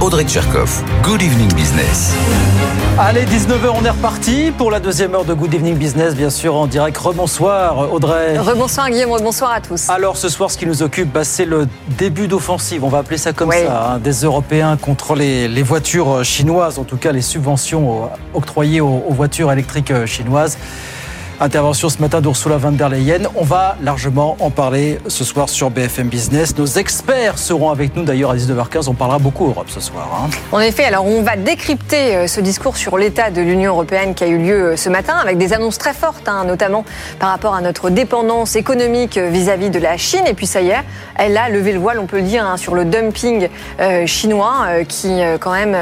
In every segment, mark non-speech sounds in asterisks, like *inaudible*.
Audrey Tcherkov. Good evening business. Allez, 19h, on est reparti pour la deuxième heure de Good Evening Business, bien sûr, en direct. Rebonsoir, Audrey. Rebonsoir, Guillaume. Rebonsoir à tous. Alors, ce soir, ce qui nous occupe, bah, c'est le début d'offensive, on va appeler ça comme ça, hein, des Européens contre les, les, voitures chinoises, en tout cas les subventions octroyées aux, aux voitures électriques chinoises. Intervention ce matin d'Ursula von der Leyen. On va largement en parler ce soir sur BFM Business. Nos experts seront avec nous d'ailleurs à 19h15. On parlera beaucoup Europe ce soir. Hein. En effet, alors on va décrypter ce discours sur l'état de l'Union européenne qui a eu lieu ce matin avec des annonces très fortes, hein, notamment par rapport à notre dépendance économique vis-à-vis -vis de la Chine. Et puis ça y est, elle a levé le voile, on peut le dire, hein, sur le dumping euh, chinois euh, qui euh, quand même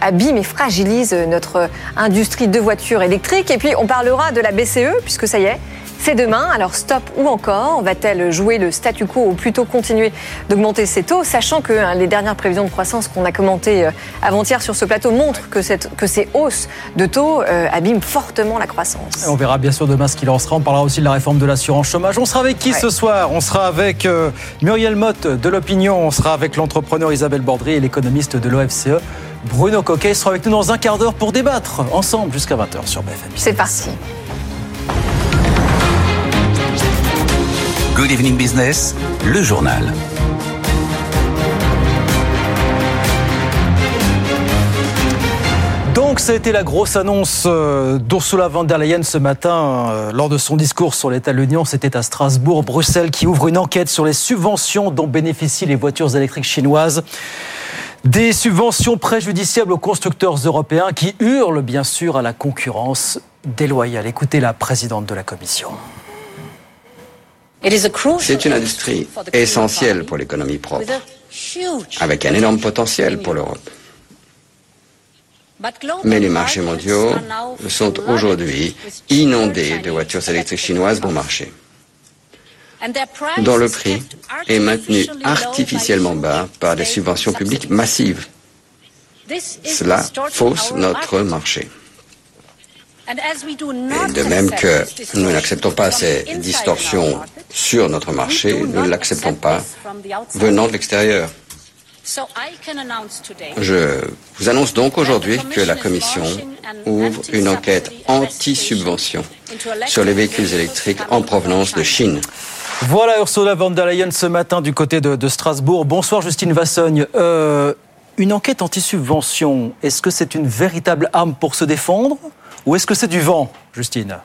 abîme et fragilise notre industrie de voitures électriques. Et puis on parlera de la BCE puisque ça y est, c'est demain. Alors stop ou encore Va-t-elle jouer le statu quo ou plutôt continuer d'augmenter ses taux, sachant que hein, les dernières prévisions de croissance qu'on a commentées euh, avant-hier sur ce plateau montrent que, cette, que ces hausses de taux euh, abîment fortement la croissance. on verra bien sûr demain ce qu'il en sera. On parlera aussi de la réforme de l'assurance chômage. On sera avec qui ouais. ce soir? On sera avec euh, Muriel Motte de l'Opinion. On sera avec l'entrepreneur Isabelle Bordry et l'économiste de l'OFCE. Bruno Coquet sera avec nous dans un quart d'heure pour débattre ensemble jusqu'à 20h sur BFM. C'est parti. Good Evening Business, le journal. Donc, ça a été la grosse annonce d'Ursula von der Leyen ce matin lors de son discours sur l'état de l'Union. C'était à Strasbourg, Bruxelles, qui ouvre une enquête sur les subventions dont bénéficient les voitures électriques chinoises. Des subventions préjudiciables aux constructeurs européens qui hurlent bien sûr à la concurrence déloyale. Écoutez la présidente de la Commission. C'est une industrie essentielle pour l'économie propre, avec un énorme potentiel pour l'Europe. Mais les marchés mondiaux sont aujourd'hui inondés de voitures électriques chinoises bon marché, dont le prix est maintenu artificiellement bas par des subventions publiques massives. Cela fausse notre marché. Et de même que nous n'acceptons pas ces distorsions sur notre marché, nous ne l'acceptons pas venant de l'extérieur. Je vous annonce donc aujourd'hui que la Commission ouvre une enquête anti-subvention sur les véhicules électriques en provenance de Chine. Voilà Ursula von der Leyen ce matin du côté de, de Strasbourg. Bonsoir Justine Vassogne. Euh, une enquête anti-subvention, est-ce que c'est une véritable arme pour se défendre? Ou est-ce que c'est du vent, Justine?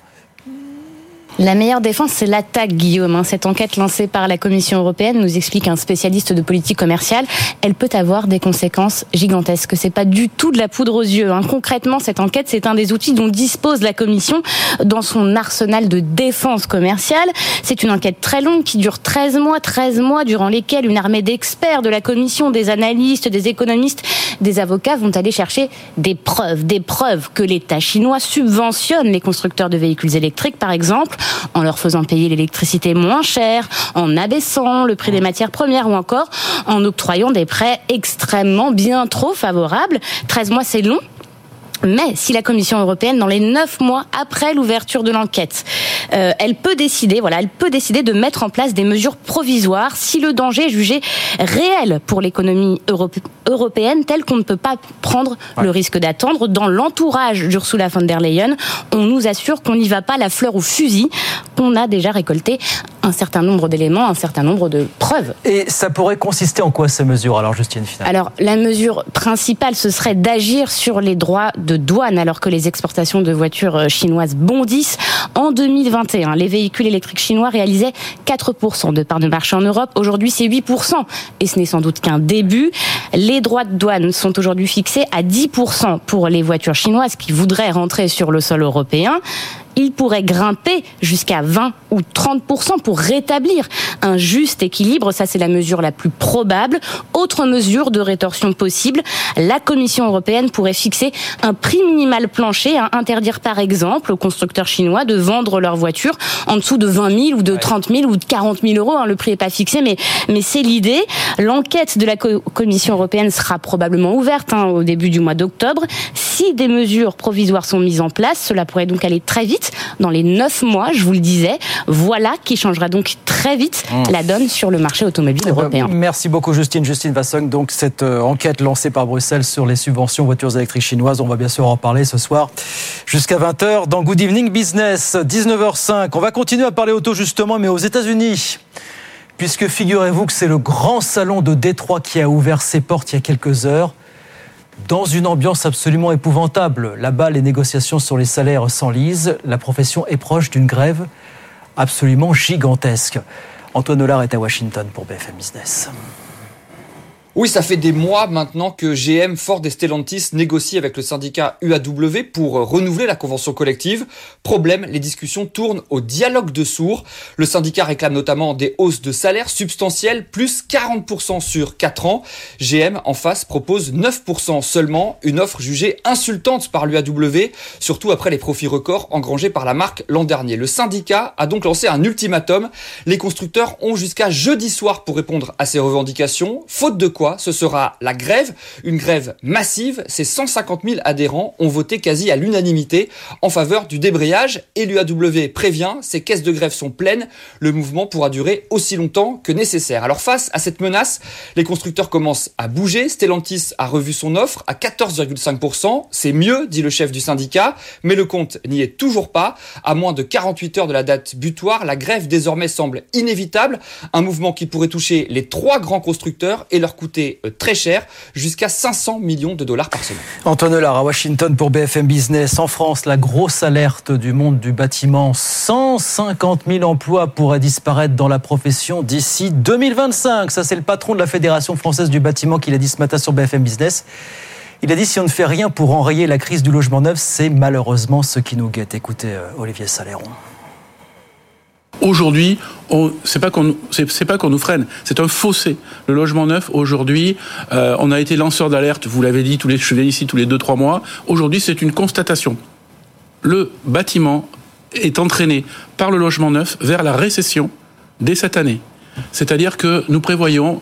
La meilleure défense, c'est l'attaque, Guillaume. Cette enquête lancée par la Commission européenne nous explique un spécialiste de politique commerciale. Elle peut avoir des conséquences gigantesques. C'est pas du tout de la poudre aux yeux. Concrètement, cette enquête, c'est un des outils dont dispose la Commission dans son arsenal de défense commerciale. C'est une enquête très longue qui dure 13 mois, 13 mois durant lesquels une armée d'experts de la Commission, des analystes, des économistes, des avocats vont aller chercher des preuves, des preuves que l'État chinois subventionne les constructeurs de véhicules électriques, par exemple, en leur faisant payer l'électricité moins chère, en abaissant le prix des matières premières ou encore en octroyant des prêts extrêmement bien trop favorables. 13 mois, c'est long. Mais si la Commission européenne, dans les neuf mois après l'ouverture de l'enquête, euh, elle peut décider, voilà, elle peut décider de mettre en place des mesures provisoires si le danger est jugé réel pour l'économie européenne, tel qu'on ne peut pas prendre ouais. le risque d'attendre. Dans l'entourage d'Ursula von der Leyen, on nous assure qu'on n'y va pas la fleur au fusil, qu'on a déjà récolté un certain nombre d'éléments, un certain nombre de preuves. Et ça pourrait consister en quoi ces mesures, alors Justine Final Alors la mesure principale, ce serait d'agir sur les droits de douane alors que les exportations de voitures chinoises bondissent. En 2021, les véhicules électriques chinois réalisaient 4% de part de marché en Europe. Aujourd'hui, c'est 8%. Et ce n'est sans doute qu'un début. Les droits de douane sont aujourd'hui fixés à 10% pour les voitures chinoises qui voudraient rentrer sur le sol européen. Il pourrait grimper jusqu'à 20 ou 30% pour rétablir un juste équilibre. Ça, c'est la mesure la plus probable. Autre mesure de rétorsion possible, la Commission européenne pourrait fixer un prix minimal plancher, à interdire par exemple aux constructeurs chinois de vendre leurs voitures en dessous de 20 000 ou de 30 000 ou de 40 000 euros. Hein. Le prix n'est pas fixé, mais, mais c'est l'idée. L'enquête de la Commission européenne sera probablement ouverte hein, au début du mois d'octobre. Si des mesures provisoires sont mises en place, cela pourrait donc aller très vite, dans les neuf mois, je vous le disais. Voilà qui changera donc très vite mmh. la donne sur le marché automobile eh ben, européen. Merci beaucoup Justine. Justine Vassong, donc cette euh, enquête lancée par Bruxelles sur les subventions voitures électriques chinoises, on va bien sûr en parler ce soir jusqu'à 20h dans Good Evening Business, 19h05. On va continuer à parler auto justement, mais aux États-Unis puisque figurez-vous que c'est le grand salon de Détroit qui a ouvert ses portes il y a quelques heures dans une ambiance absolument épouvantable. Là-bas, les négociations sur les salaires s'enlisent. La profession est proche d'une grève absolument gigantesque. Antoine Hollard est à Washington pour BFM Business. Oui, ça fait des mois maintenant que GM, Ford et Stellantis négocient avec le syndicat UAW pour renouveler la convention collective. Problème, les discussions tournent au dialogue de sourds. Le syndicat réclame notamment des hausses de salaire substantielles, plus 40% sur 4 ans. GM, en face, propose 9% seulement, une offre jugée insultante par l'UAW, surtout après les profits records engrangés par la marque l'an dernier. Le syndicat a donc lancé un ultimatum. Les constructeurs ont jusqu'à jeudi soir pour répondre à ces revendications, faute de quoi ce sera la grève, une grève massive. Ces 150 000 adhérents ont voté quasi à l'unanimité en faveur du débrayage et l'UAW prévient, ces caisses de grève sont pleines, le mouvement pourra durer aussi longtemps que nécessaire. Alors face à cette menace, les constructeurs commencent à bouger. Stellantis a revu son offre à 14,5%. C'est mieux, dit le chef du syndicat, mais le compte n'y est toujours pas. À moins de 48 heures de la date butoir, la grève désormais semble inévitable. Un mouvement qui pourrait toucher les trois grands constructeurs et leur coûter euh, très cher, jusqu'à 500 millions de dollars par semaine. Antoine Hollard à Washington pour BFM Business. En France, la grosse alerte du monde du bâtiment. 150 000 emplois pourraient disparaître dans la profession d'ici 2025. Ça, c'est le patron de la Fédération française du bâtiment qui l'a dit ce matin sur BFM Business. Il a dit si on ne fait rien pour enrayer la crise du logement neuf, c'est malheureusement ce qui nous guette. Écoutez, euh, Olivier Saléron. Aujourd'hui, c'est pas qu'on c'est pas qu'on nous freine, c'est un fossé. Le logement neuf aujourd'hui, euh, on a été lanceur d'alerte, vous l'avez dit, tous les je ici tous les deux trois mois. Aujourd'hui, c'est une constatation. Le bâtiment est entraîné par le logement neuf vers la récession dès cette année. C'est-à-dire que nous prévoyons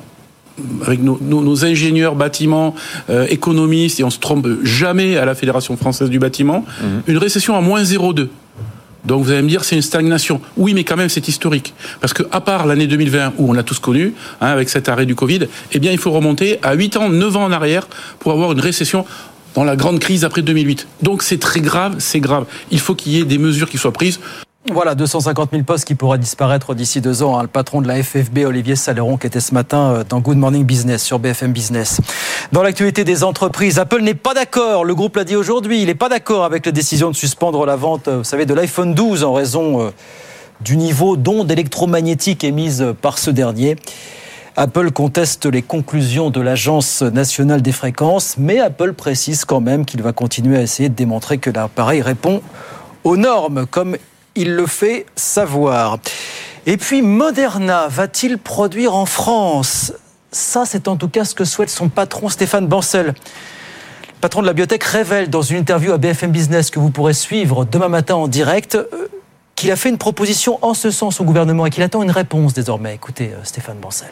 avec nos, nos, ingénieurs bâtiments, euh, économistes, et on se trompe jamais à la Fédération française du bâtiment, mmh. une récession à moins 0,2. Donc vous allez me dire c'est une stagnation. Oui, mais quand même c'est historique parce que à part l'année 2020 où on l'a tous connu hein, avec cet arrêt du Covid, eh bien il faut remonter à 8 ans, 9 ans en arrière pour avoir une récession dans la grande crise après 2008. Donc c'est très grave, c'est grave. Il faut qu'il y ait des mesures qui soient prises. Voilà, 250 000 postes qui pourraient disparaître d'ici deux ans. Hein. Le patron de la FFB, Olivier Saleron, qui était ce matin euh, dans Good Morning Business sur BFM Business. Dans l'actualité des entreprises, Apple n'est pas d'accord. Le groupe l'a dit aujourd'hui. Il n'est pas d'accord avec la décision de suspendre la vente, euh, vous savez, de l'iPhone 12 en raison euh, du niveau d'ondes électromagnétiques émises par ce dernier. Apple conteste les conclusions de l'Agence nationale des fréquences, mais Apple précise quand même qu'il va continuer à essayer de démontrer que l'appareil répond aux normes, comme il le fait savoir. Et puis Moderna va-t-il produire en France? Ça, c'est en tout cas ce que souhaite son patron Stéphane Bancel. Le patron de la biotech révèle dans une interview à BFM Business que vous pourrez suivre demain matin en direct euh, qu'il a fait une proposition en ce sens au gouvernement et qu'il attend une réponse désormais. Écoutez euh, Stéphane Bancel.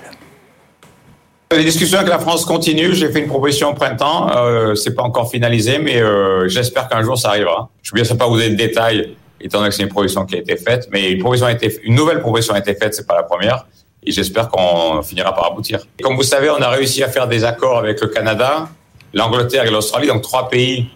Les discussions avec la France continuent. J'ai fait une proposition au printemps. Euh, c'est pas encore finalisé, mais euh, j'espère qu'un jour ça arrivera. Je ne vais pas vous donner de détails étant donné que c'est une proposition qui a été faite. Mais une, a été, une nouvelle proposition a été faite, c'est pas la première. Et j'espère qu'on finira par aboutir. Comme vous savez, on a réussi à faire des accords avec le Canada, l'Angleterre et l'Australie, donc trois pays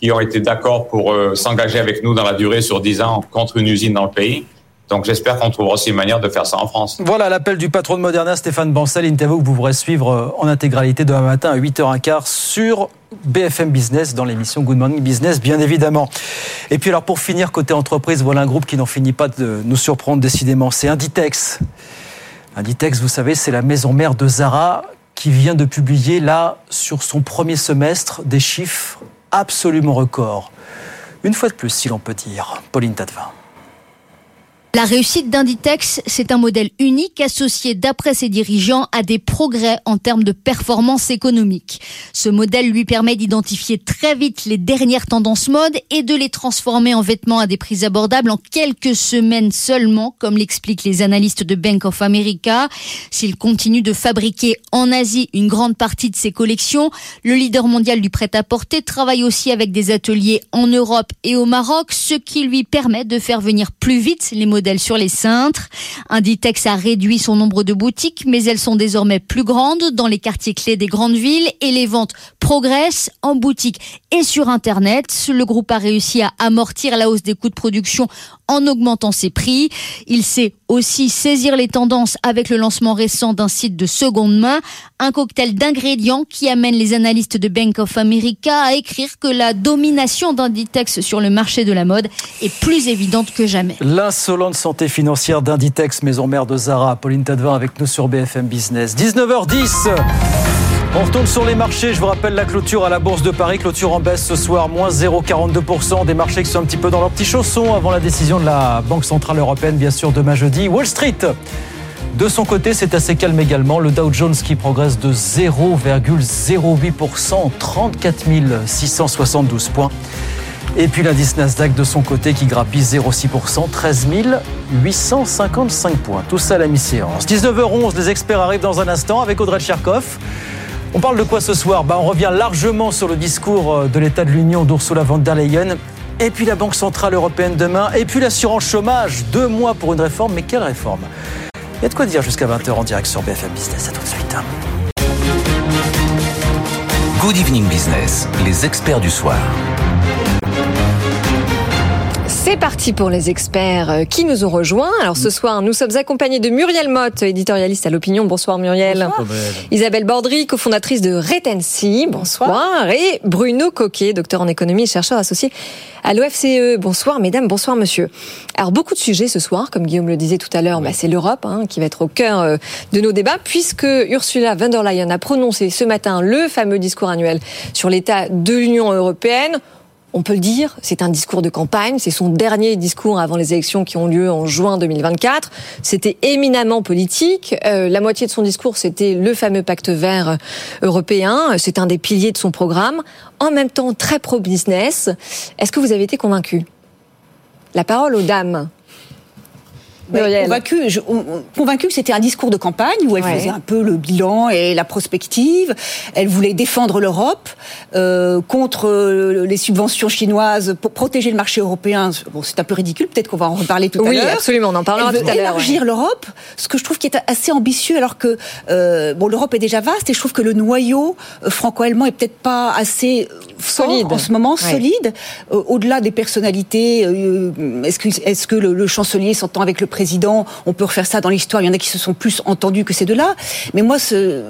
qui ont été d'accord pour euh, s'engager avec nous dans la durée sur 10 ans contre une usine dans le pays. Donc j'espère qu'on trouvera aussi une manière de faire ça en France. Voilà l'appel du patron de Moderna, Stéphane Bancel, interview que vous pourrez suivre euh, en intégralité demain matin à 8h15 sur BFM Business dans l'émission Good Morning Business, bien évidemment. Et puis alors pour finir, côté entreprise, voilà un groupe qui n'en finit pas de nous surprendre décidément, c'est Inditex. Inditex, vous savez, c'est la maison mère de Zara qui vient de publier là, sur son premier semestre, des chiffres absolument records. Une fois de plus, si l'on peut dire, Pauline Tadevin. La réussite d'Inditex, c'est un modèle unique associé, d'après ses dirigeants, à des progrès en termes de performance économique. Ce modèle lui permet d'identifier très vite les dernières tendances mode et de les transformer en vêtements à des prix abordables en quelques semaines seulement, comme l'expliquent les analystes de Bank of America. S'il continue de fabriquer en Asie une grande partie de ses collections, le leader mondial du prêt-à-porter travaille aussi avec des ateliers en Europe et au Maroc, ce qui lui permet de faire venir plus vite les modèles sur les cintres. Inditex a réduit son nombre de boutiques, mais elles sont désormais plus grandes dans les quartiers clés des grandes villes et les ventes progressent en boutique et sur Internet. Le groupe a réussi à amortir la hausse des coûts de production en augmentant ses prix. Il sait aussi saisir les tendances avec le lancement récent d'un site de seconde main, un cocktail d'ingrédients qui amène les analystes de Bank of America à écrire que la domination d'Inditex sur le marché de la mode est plus évidente que jamais. L'insolente santé financière d'Inditex, maison mère de Zara. Pauline Tadevin avec nous sur BFM Business. 19h10. On retourne sur les marchés. Je vous rappelle la clôture à la Bourse de Paris. Clôture en baisse ce soir, moins 0,42%. Des marchés qui sont un petit peu dans leurs petits chaussons avant la décision de la Banque Centrale Européenne, bien sûr, demain jeudi. Wall Street. De son côté, c'est assez calme également. Le Dow Jones qui progresse de 0,08%, 34 672 points. Et puis l'indice Nasdaq de son côté qui grappille 0,6%, 13 855 points. Tout ça à la mi-séance. 19h11, les experts arrivent dans un instant avec Audrey Tcherkov. On parle de quoi ce soir? Bah, On revient largement sur le discours euh, de l'état de l'Union d'Ursula von der Leyen. Et puis la Banque Centrale Européenne demain. Et puis l'assurance chômage. Deux mois pour une réforme. Mais quelle réforme? Il y a de quoi dire jusqu'à 20h en direct sur BFM Business. À tout de suite. Good Evening Business, les experts du soir. C'est parti pour les experts euh, qui nous ont rejoints. Alors ce soir, nous sommes accompagnés de Muriel Motte, éditorialiste à l'opinion. Bonsoir Muriel. Bonsoir. Isabelle Bordry, cofondatrice de Retency. Bonsoir. Et Bruno Coquet, docteur en économie et chercheur associé à l'OFCE. Bonsoir mesdames, bonsoir monsieur. Alors beaucoup de sujets ce soir, comme Guillaume le disait tout à l'heure, bah, c'est l'Europe hein, qui va être au cœur euh, de nos débats, puisque Ursula von der Leyen a prononcé ce matin le fameux discours annuel sur l'état de l'Union européenne on peut le dire, c'est un discours de campagne, c'est son dernier discours avant les élections qui ont lieu en juin 2024. C'était éminemment politique. Euh, la moitié de son discours, c'était le fameux pacte vert européen. C'est un des piliers de son programme. En même temps, très pro-business. Est-ce que vous avez été convaincu? La parole aux dames. Ben, convaincu, je, convaincu que c'était un discours de campagne où elle faisait un peu le bilan et la prospective. Elle voulait défendre l'Europe euh, contre euh, les subventions chinoises pour protéger le marché européen. Bon, c'est un peu ridicule. Peut-être qu'on va en reparler tout à l'heure. Oui, absolument. On en parlera tout à l'heure. Élargir l'Europe, ce que je trouve qui est assez ambitieux, alors que euh, bon, l'Europe est déjà vaste et je trouve que le noyau euh, franco-allemand est peut-être pas assez solide en ce moment, solide. Euh, au-delà des personnalités, est-ce que, est-ce que le, le chancelier s'entend avec le président président, on peut refaire ça dans l'histoire, il y en a qui se sont plus entendus que ces deux-là. Mais moi, ce,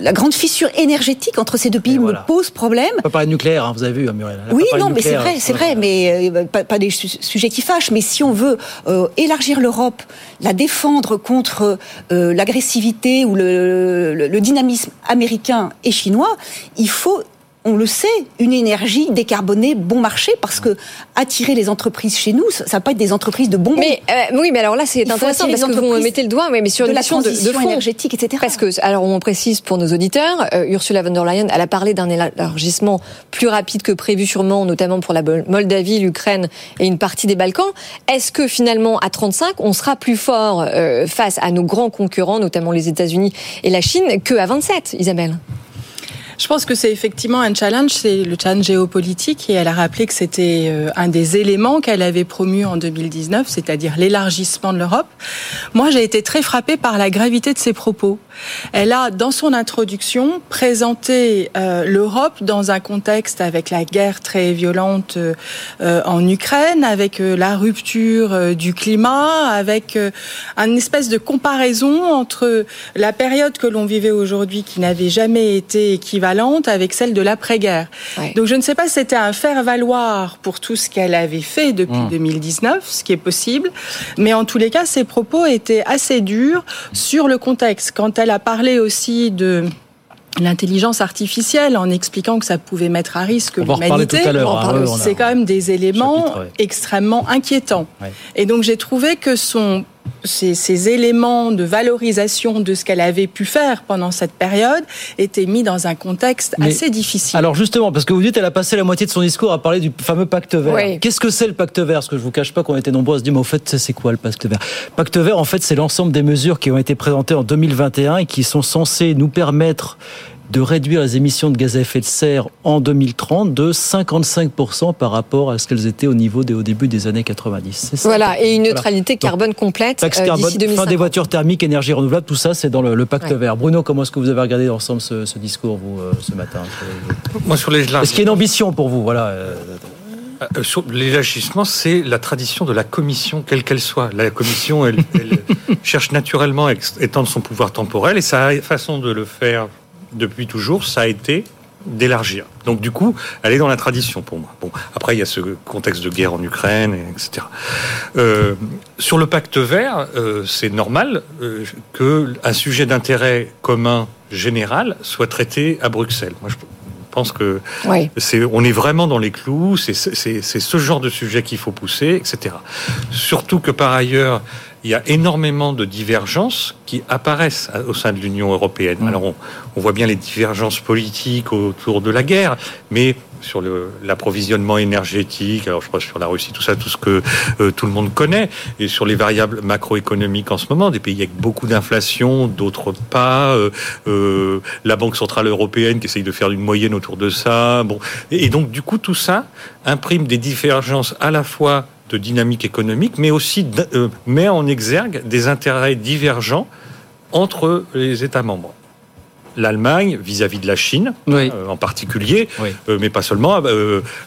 la grande fissure énergétique entre ces deux pays me pose problème. On peut parler de nucléaire, hein, vous avez vu, hein, Muriel. Oui, non, mais c'est vrai, c'est vrai, mais euh, pas, des sujets qui fâchent. Mais si on veut euh, élargir l'Europe, la défendre contre euh, l'agressivité ou le, dynamisme américain et chinois, il faut on le sait, une énergie décarbonée bon marché parce que attirer les entreprises chez nous, ça, ne va pas être des entreprises de bon Mais euh, oui, mais alors là c'est intéressant parce que vous mettez le doigt, mais, sur de la transition de, énergétique, etc. Parce que alors on précise pour nos auditeurs, euh, Ursula von der Leyen, elle a parlé d'un élargissement plus rapide que prévu sûrement, notamment pour la Moldavie, l'Ukraine et une partie des Balkans. Est-ce que finalement à 35, on sera plus fort euh, face à nos grands concurrents, notamment les États-Unis et la Chine, que à 27, Isabelle? Je pense que c'est effectivement un challenge, c'est le challenge géopolitique, et elle a rappelé que c'était euh, un des éléments qu'elle avait promu en 2019, c'est-à-dire l'élargissement de l'Europe. Moi, j'ai été très frappée par la gravité de ses propos. Elle a, dans son introduction, présenté euh, l'Europe dans un contexte avec la guerre très violente euh, en Ukraine, avec la rupture du climat, avec une espèce de comparaison entre la période que l'on vivait aujourd'hui, qui n'avait jamais été équivalente avec celle de l'après-guerre. Donc je ne sais pas si c'était un faire-valoir pour tout ce qu'elle avait fait depuis 2019, mmh. ce qui est possible, mais en tous les cas, ses propos étaient assez durs sur le contexte. Quand elle a parlé aussi de l'intelligence artificielle en expliquant que ça pouvait mettre à risque l'humanité. Hein, c'est quand même des éléments extrêmement inquiétants. Et donc j'ai trouvé que son ces, éléments de valorisation de ce qu'elle avait pu faire pendant cette période étaient mis dans un contexte assez difficile. Alors justement, parce que vous dites qu'elle a passé la moitié de son discours à parler du fameux pacte vert. Qu'est-ce que c'est le pacte vert? Parce que je vous cache pas qu'on était nombreux à se dire, mais au fait, c'est quoi le pacte vert? Pacte vert, en fait, c'est l'ensemble des mesures qui ont été présentées en 2021 et qui sont censées nous permettre de réduire les émissions de gaz à effet de serre en 2030 de 55% par rapport à ce qu'elles étaient au niveau des, au début des années 90. Voilà, et une neutralité carbone complète euh, carbone, Fin des voitures thermiques, énergie renouvelable, tout ça, c'est dans le, pacte vert. Bruno, comment est-ce que vous avez regardé ensemble ce, ce discours, vous, euh, ce matin Moi, sur les Est-ce qu'il y a une ambition pour vous voilà, euh, sur l'élargissement, c'est la tradition de la commission, quelle qu'elle soit. La commission, elle, elle *laughs* cherche naturellement à étendre son pouvoir temporel et sa façon de le faire depuis toujours, ça a été d'élargir. Donc du coup, elle est dans la tradition pour moi. Bon, après il y a ce contexte de guerre en Ukraine, etc. Euh, sur le pacte vert, euh, c'est normal euh, que un sujet d'intérêt commun général soit traité à Bruxelles. Moi, je pense que c'est, on est vraiment dans les clous. C'est, c'est ce genre de sujet qu'il faut pousser, etc. Surtout que par ailleurs, il y a énormément de divergences qui apparaissent au sein de l'Union européenne. Mm. Alors on, voit bien les divergences politiques autour de la guerre, mais sur l'approvisionnement énergétique, alors je crois sur la Russie, tout ça, tout ce que euh, tout le monde connaît, et sur les variables macroéconomiques en ce moment, des pays avec beaucoup d'inflation, d'autres pas, euh, euh, la Banque centrale européenne qui essaye de faire une moyenne autour de ça, bon, et donc du coup tout ça imprime des divergences à la fois de dynamique économique, mais aussi euh, met en exergue des intérêts divergents entre les États membres. L'Allemagne vis-à-vis de la Chine, euh, en particulier, euh, mais pas seulement.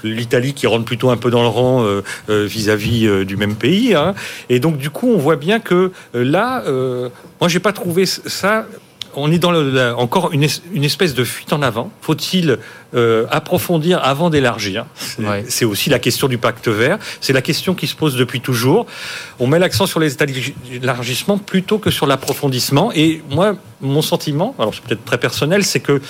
L'Italie qui rentre plutôt un peu dans le rang vis-à-vis du même pays. Hein. Et donc, du coup, on voit bien que là, moi, j'ai pas trouvé ça on est dans le, encore une, espèce de fuite en avant. Faut-il euh, approfondir avant d'élargir? C'est aussi la question du pacte vert. C'est la question qui se pose depuis toujours. On met l'accent sur les états d'élargissement plutôt que sur l'approfondissement. Et moi, mon sentiment, alors c'est peut-être très personnel, c'est que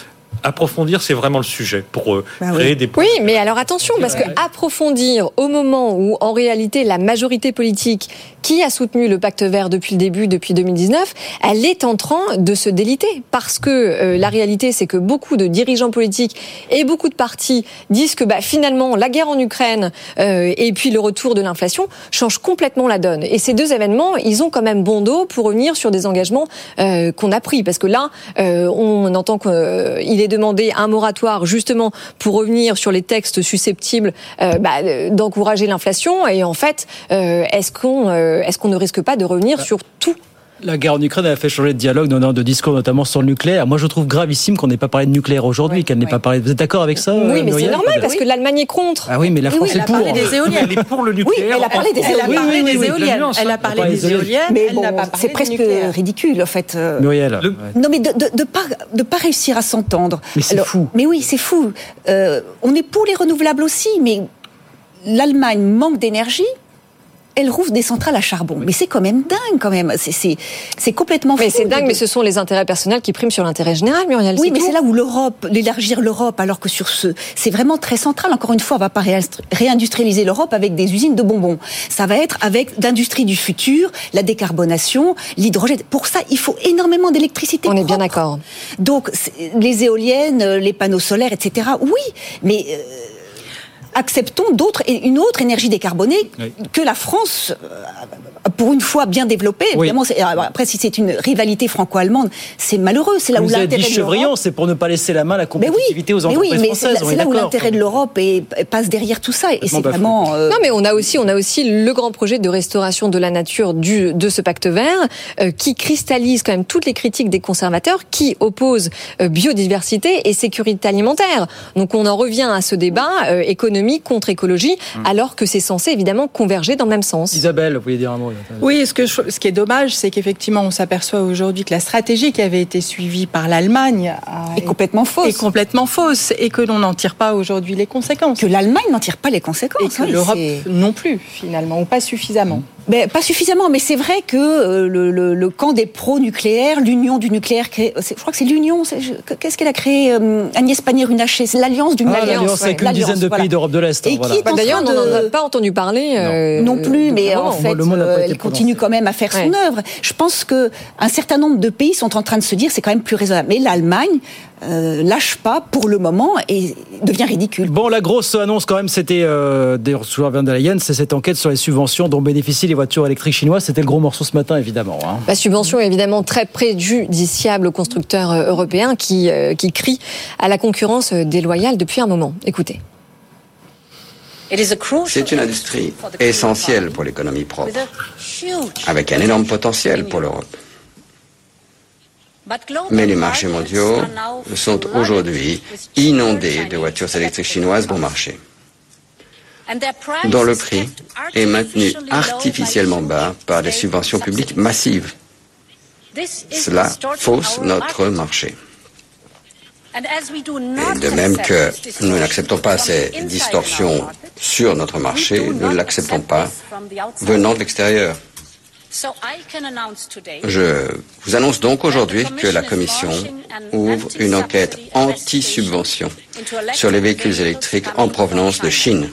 approfondir, c'est vraiment le sujet pour euh, bah créer des. Oui, mais alors attention, parce que approfondir au moment où, en réalité, la majorité politique qui a soutenu le pacte vert depuis le début, depuis 2019, elle est en train de se déliter. Parce que euh, la réalité, c'est que beaucoup de dirigeants politiques et beaucoup de partis disent que bah, finalement, la guerre en Ukraine euh, et puis le retour de l'inflation changent complètement la donne. Et ces deux événements, ils ont quand même bon dos pour revenir sur des engagements qu'on a pris. Parce que là, on entend qu'il est demandé un moratoire justement pour revenir sur les textes susceptibles euh, bah, d'encourager l'inflation. Et en fait, euh, est-ce qu'on euh, est-ce qu'on ne risque pas de revenir sur tout la guerre en Ukraine a fait changer de dialogue, de discours notamment sur le nucléaire. Moi, je trouve gravissime qu'on n'ait pas parlé de nucléaire aujourd'hui, qu'elle n'ait pas parlé. Vous êtes d'accord avec ça Oui, mais c'est normal parce que l'Allemagne est contre. Ah oui, mais la France est pour. Elle a parlé des éoliennes. Elle est pour le nucléaire. Oui, elle a parlé des éoliennes. Elle a parlé des éoliennes. Mais bon, c'est presque ridicule en fait. Muriel. Non, mais de de pas de pas réussir à s'entendre. Mais c'est fou. Mais oui, c'est fou. Euh, on est pour les renouvelables aussi, mais l'Allemagne manque d'énergie elle rouvre des centrales à charbon. Mais c'est quand même dingue, quand même. C'est complètement fou. Mais c'est dingue, mais ce sont les intérêts personnels qui priment sur l'intérêt général, Muriel. Oui, mais c'est là où l'Europe, l'élargir l'Europe, alors que sur ce, c'est vraiment très central. Encore une fois, on va pas réindustrialiser l'Europe avec des usines de bonbons. Ça va être avec d'industrie du futur, la décarbonation, l'hydrogène. Pour ça, il faut énormément d'électricité. On est bien d'accord. Donc, les éoliennes, les panneaux solaires, etc. Oui, mais euh, acceptons d'autres et une autre énergie décarbonée que la France, euh, pour une fois bien développée. Évidemment, après, si c'est une rivalité franco-allemande, c'est malheureux. C'est là où l'intérêt de Chevrillon, c'est pour ne pas laisser la main à la compétitivité aux entreprises oui, mais C'est là, où l'intérêt de l'Europe passe derrière tout ça. Et c'est vraiment. Euh, non, mais on a aussi, on a aussi le grand projet de restauration de la nature du, de ce pacte vert, euh, qui cristallise quand même toutes les critiques des conservateurs, qui opposent biodiversité et sécurité alimentaire. Donc on en revient à ce débat économique contre écologie, hum. alors que c'est censé évidemment converger dans le même sens. Isabelle, vous voulez dire un mot Oui, ce, que ce qui est dommage, c'est qu'effectivement, on s'aperçoit aujourd'hui que la stratégie qui avait été suivie par l'Allemagne est complètement fausse. Est complètement fausse et que l'on n'en tire pas aujourd'hui les conséquences. Que l'Allemagne n'en tire pas les conséquences. Et que l'Europe non plus, finalement, ou pas suffisamment. Ben, pas suffisamment, mais c'est vrai que euh, le, le, le, camp des pro-nucléaires, l'union du nucléaire, je crois que c'est l'union, qu'est-ce qu'elle a créé euh, Agnès Pannier-Runacher? C'est l'alliance du ah, L'alliance avec une dizaine de pays d'Europe de l'Est. Et voilà. qui bah, D'ailleurs, on n'en a pas entendu parler. Euh, non, plus, mais en fait, elle continue quand même à faire son œuvre. Je pense que un certain nombre de pays sont en train de se dire c'est quand même plus raisonnable. Mais l'Allemagne, euh, lâche pas pour le moment et devient ridicule. Bon, la grosse annonce quand même, c'était euh, von der Leyen, c'est cette enquête sur les subventions dont bénéficient les voitures électriques chinoises. C'était le gros morceau ce matin, évidemment. Hein. La subvention est évidemment très préjudiciable aux constructeurs euh, européens qui, euh, qui crient à la concurrence déloyale depuis un moment. Écoutez. C'est une industrie essentielle pour l'économie propre, avec un énorme potentiel pour l'Europe. Mais les marchés mondiaux sont aujourd'hui inondés de voitures électriques chinoises bon marché, dont le prix est maintenu artificiellement bas par des subventions publiques massives. Cela fausse notre marché. Et de même que nous n'acceptons pas ces distorsions sur notre marché, nous ne l'acceptons pas venant de l'extérieur. Je vous annonce donc aujourd'hui que la Commission ouvre une enquête anti-subvention sur les véhicules électriques en provenance de Chine.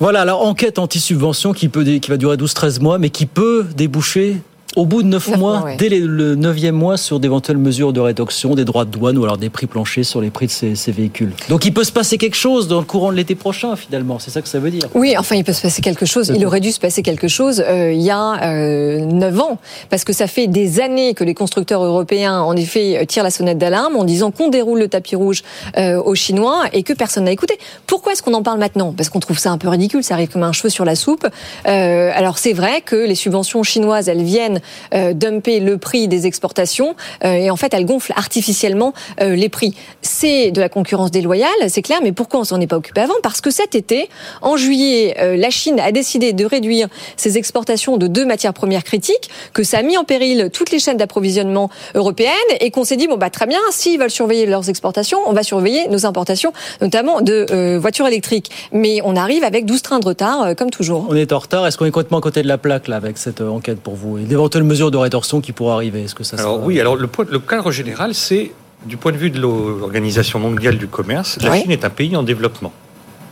Voilà, alors enquête anti-subvention qui, peut, qui va durer 12-13 mois, mais qui peut déboucher au bout de 9 mois, dès le 9e mois, sur d'éventuelles mesures de réduction des droits de douane ou alors des prix planchers sur les prix de ces, ces, véhicules. Donc il peut se passer quelque chose dans le courant de l'été prochain, finalement. C'est ça que ça veut dire. Oui, enfin, il peut se passer quelque chose. Il aurait dû se passer quelque chose euh, il y a euh, 9 ans. Parce que ça fait des années que les constructeurs européens, en effet, tirent la sonnette d'alarme en disant qu'on déroule le tapis rouge euh, aux Chinois et que personne n'a écouté. Pourquoi est-ce qu'on en parle maintenant? Parce qu'on trouve ça un peu ridicule. Ça arrive comme un cheveu sur la soupe. Euh, alors c'est vrai que les subventions chinoises, elles viennent euh, dumper le prix des exportations euh, et en fait elle gonfle artificiellement euh, les prix. C'est de la concurrence déloyale, c'est clair, mais pourquoi on s'en est pas occupé avant? Parce que cet été, en juillet, la Chine a décidé de réduire ses exportations de deux matières premières critiques, que ça a mis en péril toutes les chaînes d'approvisionnement européennes et qu'on s'est dit bon bah très bien, s'ils veulent surveiller leurs exportations, on va surveiller nos importations, notamment de voitures électriques. Mais on arrive avec 12 trains de retard, comme toujours. On est en retard. Est-ce qu'on est complètement à côté de la plaque là avec cette enquête pour vous? D'éventuelles mesures de rétorsion qui pourrait arriver Est-ce que ça Alors oui, alors le, le cadre général, c'est du point de vue de l'Organisation mondiale du commerce, la Chine est un pays en développement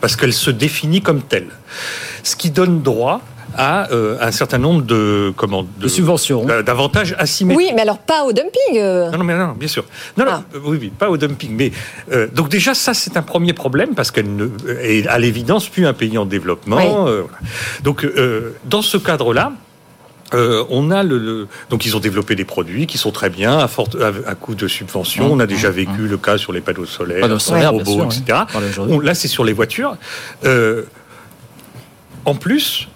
parce qu'elle se définit comme telle, ce qui donne droit à euh, un certain nombre de comment de, subventions, d'avantages asymétriques. Oui, mais alors pas au dumping. Euh. Non, non, mais non, bien sûr. Non, non, ah. oui, oui, pas au dumping. Mais euh, donc déjà ça c'est un premier problème parce qu'elle ne est à l'évidence plus un pays en développement. donc dans ce cadre-là, euh, on a le, donc ils ont développé des produits qui sont très bien à, fort, à, coût de subvention. on a déjà vécu le cas sur les panneaux solaires, les robots, etc. là, c'est sur les voitures. Euh, en plus,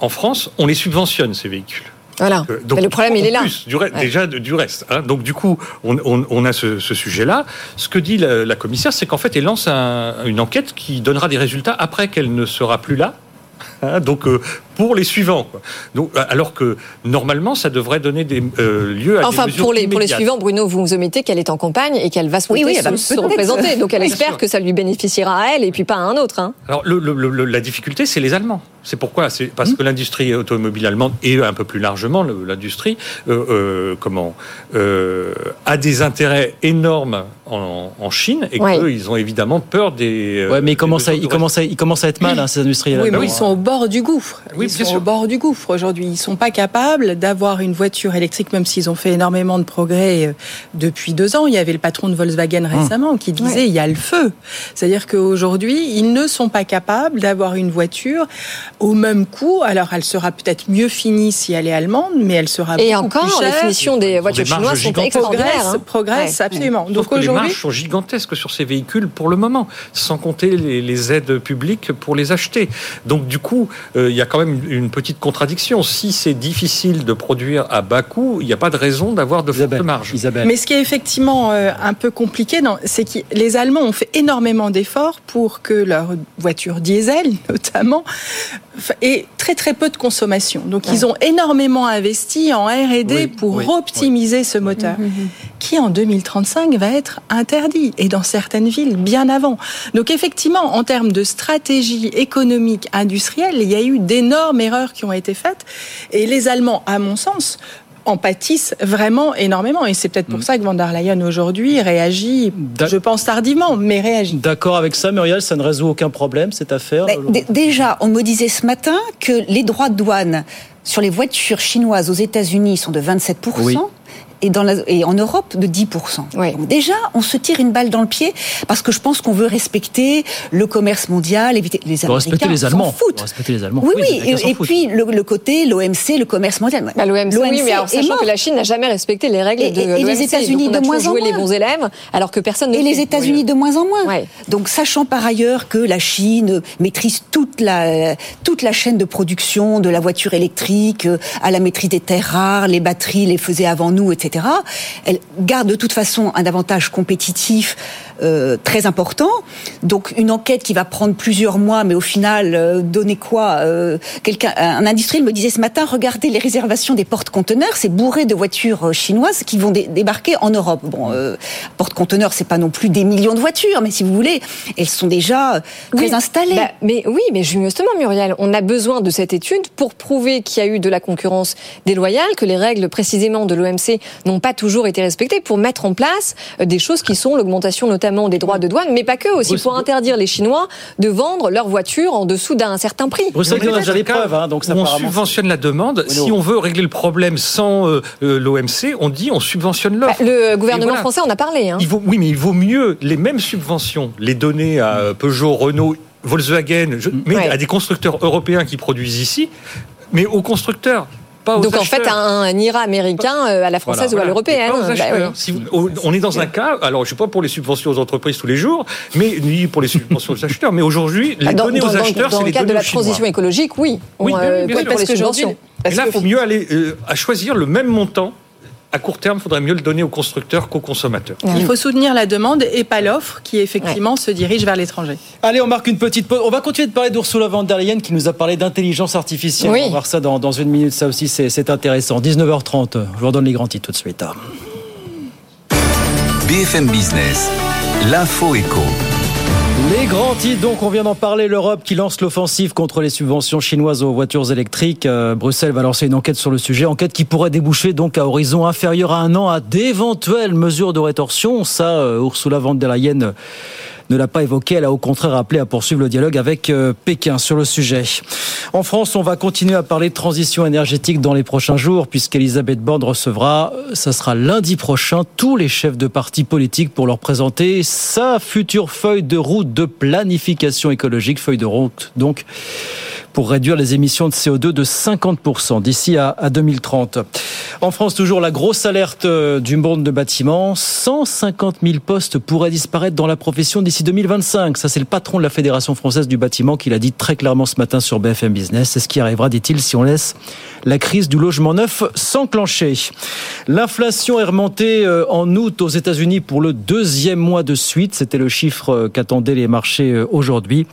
en France, on les subventionne ces véhicules. Voilà. Euh, donc, le problème, il est là. du Déjà du reste. Hein. Donc du coup, on, a ce, sujet-là. Ce que dit la, commissaire, c'est qu'en fait, elle lance une enquête qui donnera des résultats après qu'elle ne sera plus là. Hein. donc pour les suivants. Donc, alors que normalement, ça devrait donner des euh, lieux à enfin, des pour les pour les suivants, Bruno, vous vous omettez qu'elle est en campagne et qu'elle va se, représenter. Donc elle espère que ça lui bénéficiera à elle et puis pas à un autre. Hein. Alors le, la difficulté, c'est les Allemands. C'est pourquoi C'est parce hmm. que l'industrie automobile allemande et un peu plus largement l'industrie, euh, euh, comment, a des intérêts énormes en, Chine et qu'ils ont évidemment peur des. ouais, mais ils commencent, à, ils, commencent à, ils commencent à être mal, hein, ces industries. Oui, mais ils sont au bord du gouffre. Oui, ils sont au bord du gouffre aujourd'hui. Ils sont pas capables d'avoir une voiture électrique, même s'ils ont fait énormément de progrès euh, depuis deux ans. Il y avait le patron de Volkswagen hum. récemment qui disait il y a le feu. C'est-à-dire qu'aujourd'hui, ils ne sont pas capables d'avoir une voiture au même coût. Alors, elle sera peut-être mieux finie si elle est allemande, mais elle sera Et beaucoup encore, plus chère. les finitions des voitures chinoises sont extraordinaires. Hein. Progresse, absolument. Donc les marges sont gigantesques sur ces véhicules pour le moment, sans compter les, aides publiques pour les acheter. Donc du coup, euh, il y a quand même une petite contradiction. Si c'est difficile de produire à bas coût, il n'y a pas de raison d'avoir de fortes marges. Mais ce qui est effectivement euh, un peu compliqué, c'est que les Allemands ont fait énormément d'efforts pour que leurs voitures diesel, *laughs* notamment, et très très peu de consommation. Donc ils ont énormément investi en R&D pour optimiser ce moteur, mmh, mmh, mmh. qui en 2035 va être interdit et dans certaines villes bien avant. Donc effectivement, en termes de stratégie économique industrielle, il y a eu d'énormes erreurs qui ont été faites et les Allemands, à mon sens, en pâtissent vraiment énormément. Et c'est peut-être pour mm. ça que Van der Leyen aujourd'hui réagit, je pense tardivement, mais réagit. D'accord avec ça, Muriel, ça ne résout aucun problème, cette affaire Déjà, on me disait ce matin que les droits de douane sur les voitures chinoises aux États-Unis sont de 27% et, dans la, et en Europe de 10%. Donc déjà, on se tire une balle dans le pied parce que je pense qu'on veut respecter le commerce mondial, éviter les Américains respecter les Allemands. Foutent. Respecter les Allemands. Oui, oui, et, puis le, côté l'OMC, le commerce mondial. Bah, L'OMC, oui, mais alors, sachant que la Chine n'a jamais respecté les règles de l'OMC. Et les États-Unis de moins en moins. les bons élèves, alors que personne ne Et les États-Unis de moins en moins. Donc sachant par ailleurs que la Chine maîtrise toute la toute la chaîne de production de la voiture électrique, euh, à la maîtrise des terres rares, les batteries les faisaient avant nous, etc elle garde de toute façon un avantage compétitif euh, très important. Donc une enquête qui va prendre plusieurs mois, mais au final euh, donner quoi euh, Quelqu'un, un industriel me disait ce matin, regardez les réservations des portes-conteneurs, c'est bourré de voitures chinoises qui vont débarquer en Europe. Bon, porte-conteneurs, c'est pas non plus des millions de voitures, mais si vous voulez, elles sont déjà très installées. Bah, mais oui, mais justement, Muriel, on a besoin de cette étude pour prouver qu'il y a eu de la concurrence déloyale, que les règles précisément de l'OMC n'ont pas toujours été respectées, pour mettre en place des choses qui sont l'augmentation notamment des droits de douane, mais pas que, aussi pour interdire les Chinois de vendre leurs voitures en dessous d'un certain prix. Bruxelles a déjà les preuves, hein, donc ça On subventionne la demande. Si on veut régler le problème sans euh, euh, l'OMC, on dit on subventionne l'offre. Bah, le gouvernement français en a parlé. Hein. Il vaut, oui, mais il vaut mieux les mêmes subventions les donner à euh, Peugeot, Renault, Volkswagen, mais à des constructeurs européens qui produisent ici, mais aux constructeurs. Donc en fait, un, un IRA américain euh, à la française ou à l'européenne. Bah on est dans un cas, alors je ne suis pas pour les subventions aux entreprises tous les jours, mais ni pour les subventions aux acheteurs, mais aujourd'hui, les données aux acheteurs, c'est les données Dans le cadre de la transition écologique, oui. oui, euh, pour les subventions. Et là, il faut mieux aller euh, à choisir le même montant à court terme, il faudrait mieux le donner aux constructeurs qu'aux consommateurs. Il faut soutenir la demande et pas l'offre qui effectivement se dirige vers l'étranger. Allez, on marque une petite pause. On va continuer de parler d'Ursula von der Leyen qui nous a parlé d'intelligence artificielle. On va voir ça dans, dans, une minute. Ça aussi, c'est intéressant. 19h30. Je vous redonne les grands titres tout de suite. BFM Business, l'info éco. Les grands titres, donc on vient d'en parler, l'Europe qui lance l'offensive contre les subventions chinoises aux voitures électriques. Euh, Bruxelles va lancer une enquête sur le sujet, enquête qui pourrait déboucher donc à horizon inférieur à un an à d'éventuelles mesures de rétorsion. Ça, euh, Ursula von der Leyen ne l'a pas évoqué. Elle a au contraire appelé à poursuivre le dialogue avec euh, Pékin sur le sujet. En France, on va continuer à parler de transition énergétique dans les prochains jours, puisqu'Elisabeth Borne recevra, ça sera lundi prochain, tous les chefs de partis politiques pour leur présenter sa future feuille de route de planification écologique, feuille de route donc pour réduire les émissions de CO2 de 50% d'ici à, 2030. En France, toujours la grosse alerte euh, du monde de bâtiment. 150 000 postes pourraient disparaître dans la profession d'ici 2025. Ça, c'est le patron de la Fédération française du bâtiment qui l'a dit très clairement ce matin sur BFM Business. C'est ce qui arrivera, dit-il, si on laisse la crise du logement neuf s'enclencher. L'inflation est remontée euh, en août aux États-Unis pour le deuxième mois de suite. C'était le chiffre euh, qu'attendaient les marchés aujourd'hui.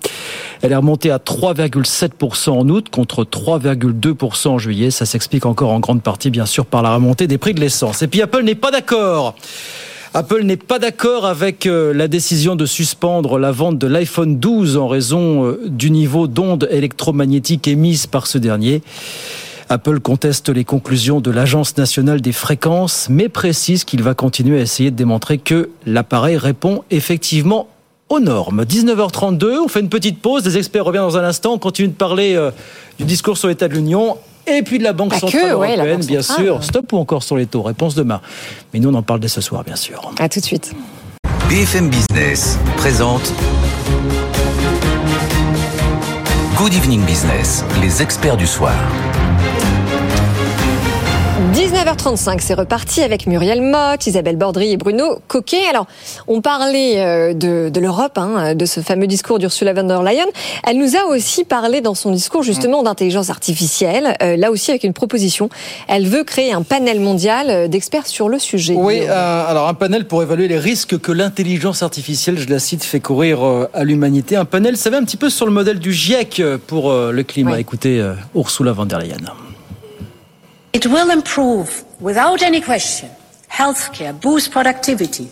Elle est remontée à 3,7% en août contre 3,2% en juillet. Ça s'explique encore en grande partie, bien sûr, par la remontée des prix de l'essence. Et puis Apple n'est pas d'accord. Apple n'est pas d'accord avec euh, la décision de suspendre la vente de l'iPhone 12 en raison euh, du niveau d'ondes électromagnétiques émises par ce dernier. Apple conteste les conclusions de l'Agence nationale des fréquences, mais précise qu'il va continuer à essayer de démontrer que l'appareil répond effectivement aux normes. 19h32, on fait une petite pause, les experts reviennent dans un instant, on continue de parler euh, du discours sur l'état de l'Union et puis de la Banque Centrale Européenne, bien sûr. Stop ou encore sur les taux? Réponse demain. Mais nous, on en parle dès ce soir, bien sûr. À tout de suite. BFM Business présente Good Evening Business, les experts du soir. 19h35, c'est reparti avec Muriel Mott, Isabelle Bordry et Bruno Coquet. Alors, on parlait euh, de, de l'Europe, hein, de ce fameux discours d'Ursula von der Leyen. Elle nous a aussi parlé dans son discours justement d'intelligence artificielle, euh, là aussi avec une proposition. Elle veut créer un panel mondial euh, d'experts sur le sujet. Oui, alors un panel pour évaluer les risques que l'intelligence artificielle, je la cite, fait courir à l'humanité. Un panel, ça va un petit peu sur le modèle du GIEC pour le climat. Écoutez, Ursula von der Leyen. It will improve, without any question, healthcare, boost productivity,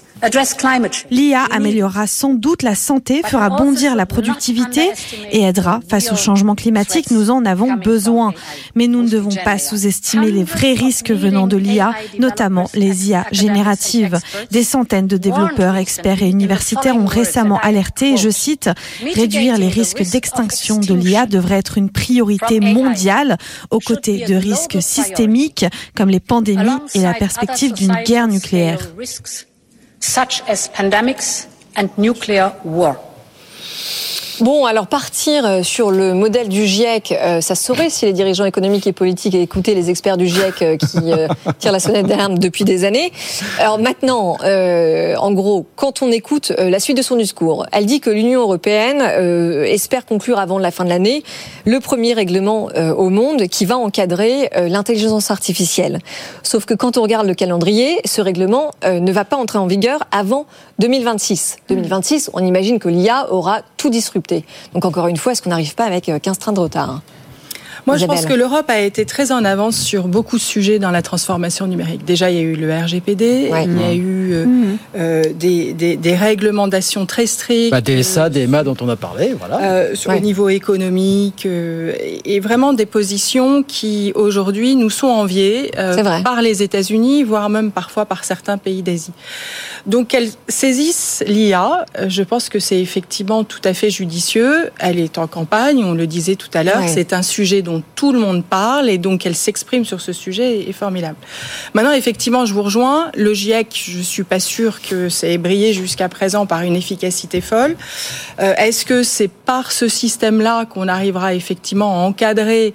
L'IA améliorera sans doute la santé, fera bondir la productivité et aidera face au changement climatique. Nous en avons besoin. Mais nous ne devons pas sous-estimer les vrais risques venant de l'IA, notamment les IA génératives. Des centaines de développeurs, experts et universitaires ont récemment alerté, je cite, réduire les risques d'extinction de l'IA devrait être une priorité mondiale aux côtés de risques systémiques comme les pandémies et la perspective d'une guerre nucléaire such as pandemics and nuclear war. Bon, alors partir euh, sur le modèle du GIEC, euh, ça saurait si les dirigeants économiques et politiques écoutaient les experts du GIEC euh, qui *laughs* tirent la sonnette d'alarme depuis des années. Alors maintenant, en gros, quand on écoute la suite de son discours, elle dit que l'Union européenne espère conclure avant la fin de l'année le premier règlement au monde qui va encadrer l'intelligence artificielle. Sauf que quand on regarde le calendrier, ce règlement ne va pas entrer en vigueur avant 2026. 2026, on imagine que l'IA aura tout disrupté. Donc encore une fois, est-ce qu'on n'arrive pas avec 15 trains de retard moi, je pense que l'Europe a été très en avance sur beaucoup de sujets dans la transformation numérique. Déjà, il y a eu le RGPD, il y a eu euh, mmh. euh, des, des, des, réglementations très strictes. Bah, DSA, DMA dont on a parlé, voilà. Euh, sur le niveau économique, euh, et vraiment des positions qui, aujourd'hui, nous sont enviées euh, par les États-Unis, voire même parfois par certains pays d'Asie. Donc, qu'elles saisissent l'IA, je pense que c'est effectivement tout à fait judicieux. Elle est en campagne, on le disait tout à l'heure, c'est un sujet dont tout le monde parle et donc elle s'exprime sur ce sujet est formidable. Maintenant, effectivement, je vous rejoins. Le GIEC, je suis pas sûre que ça ait brillé jusqu'à présent par une efficacité folle. Euh, est-ce que c'est par ce système-là qu'on arrivera effectivement à encadrer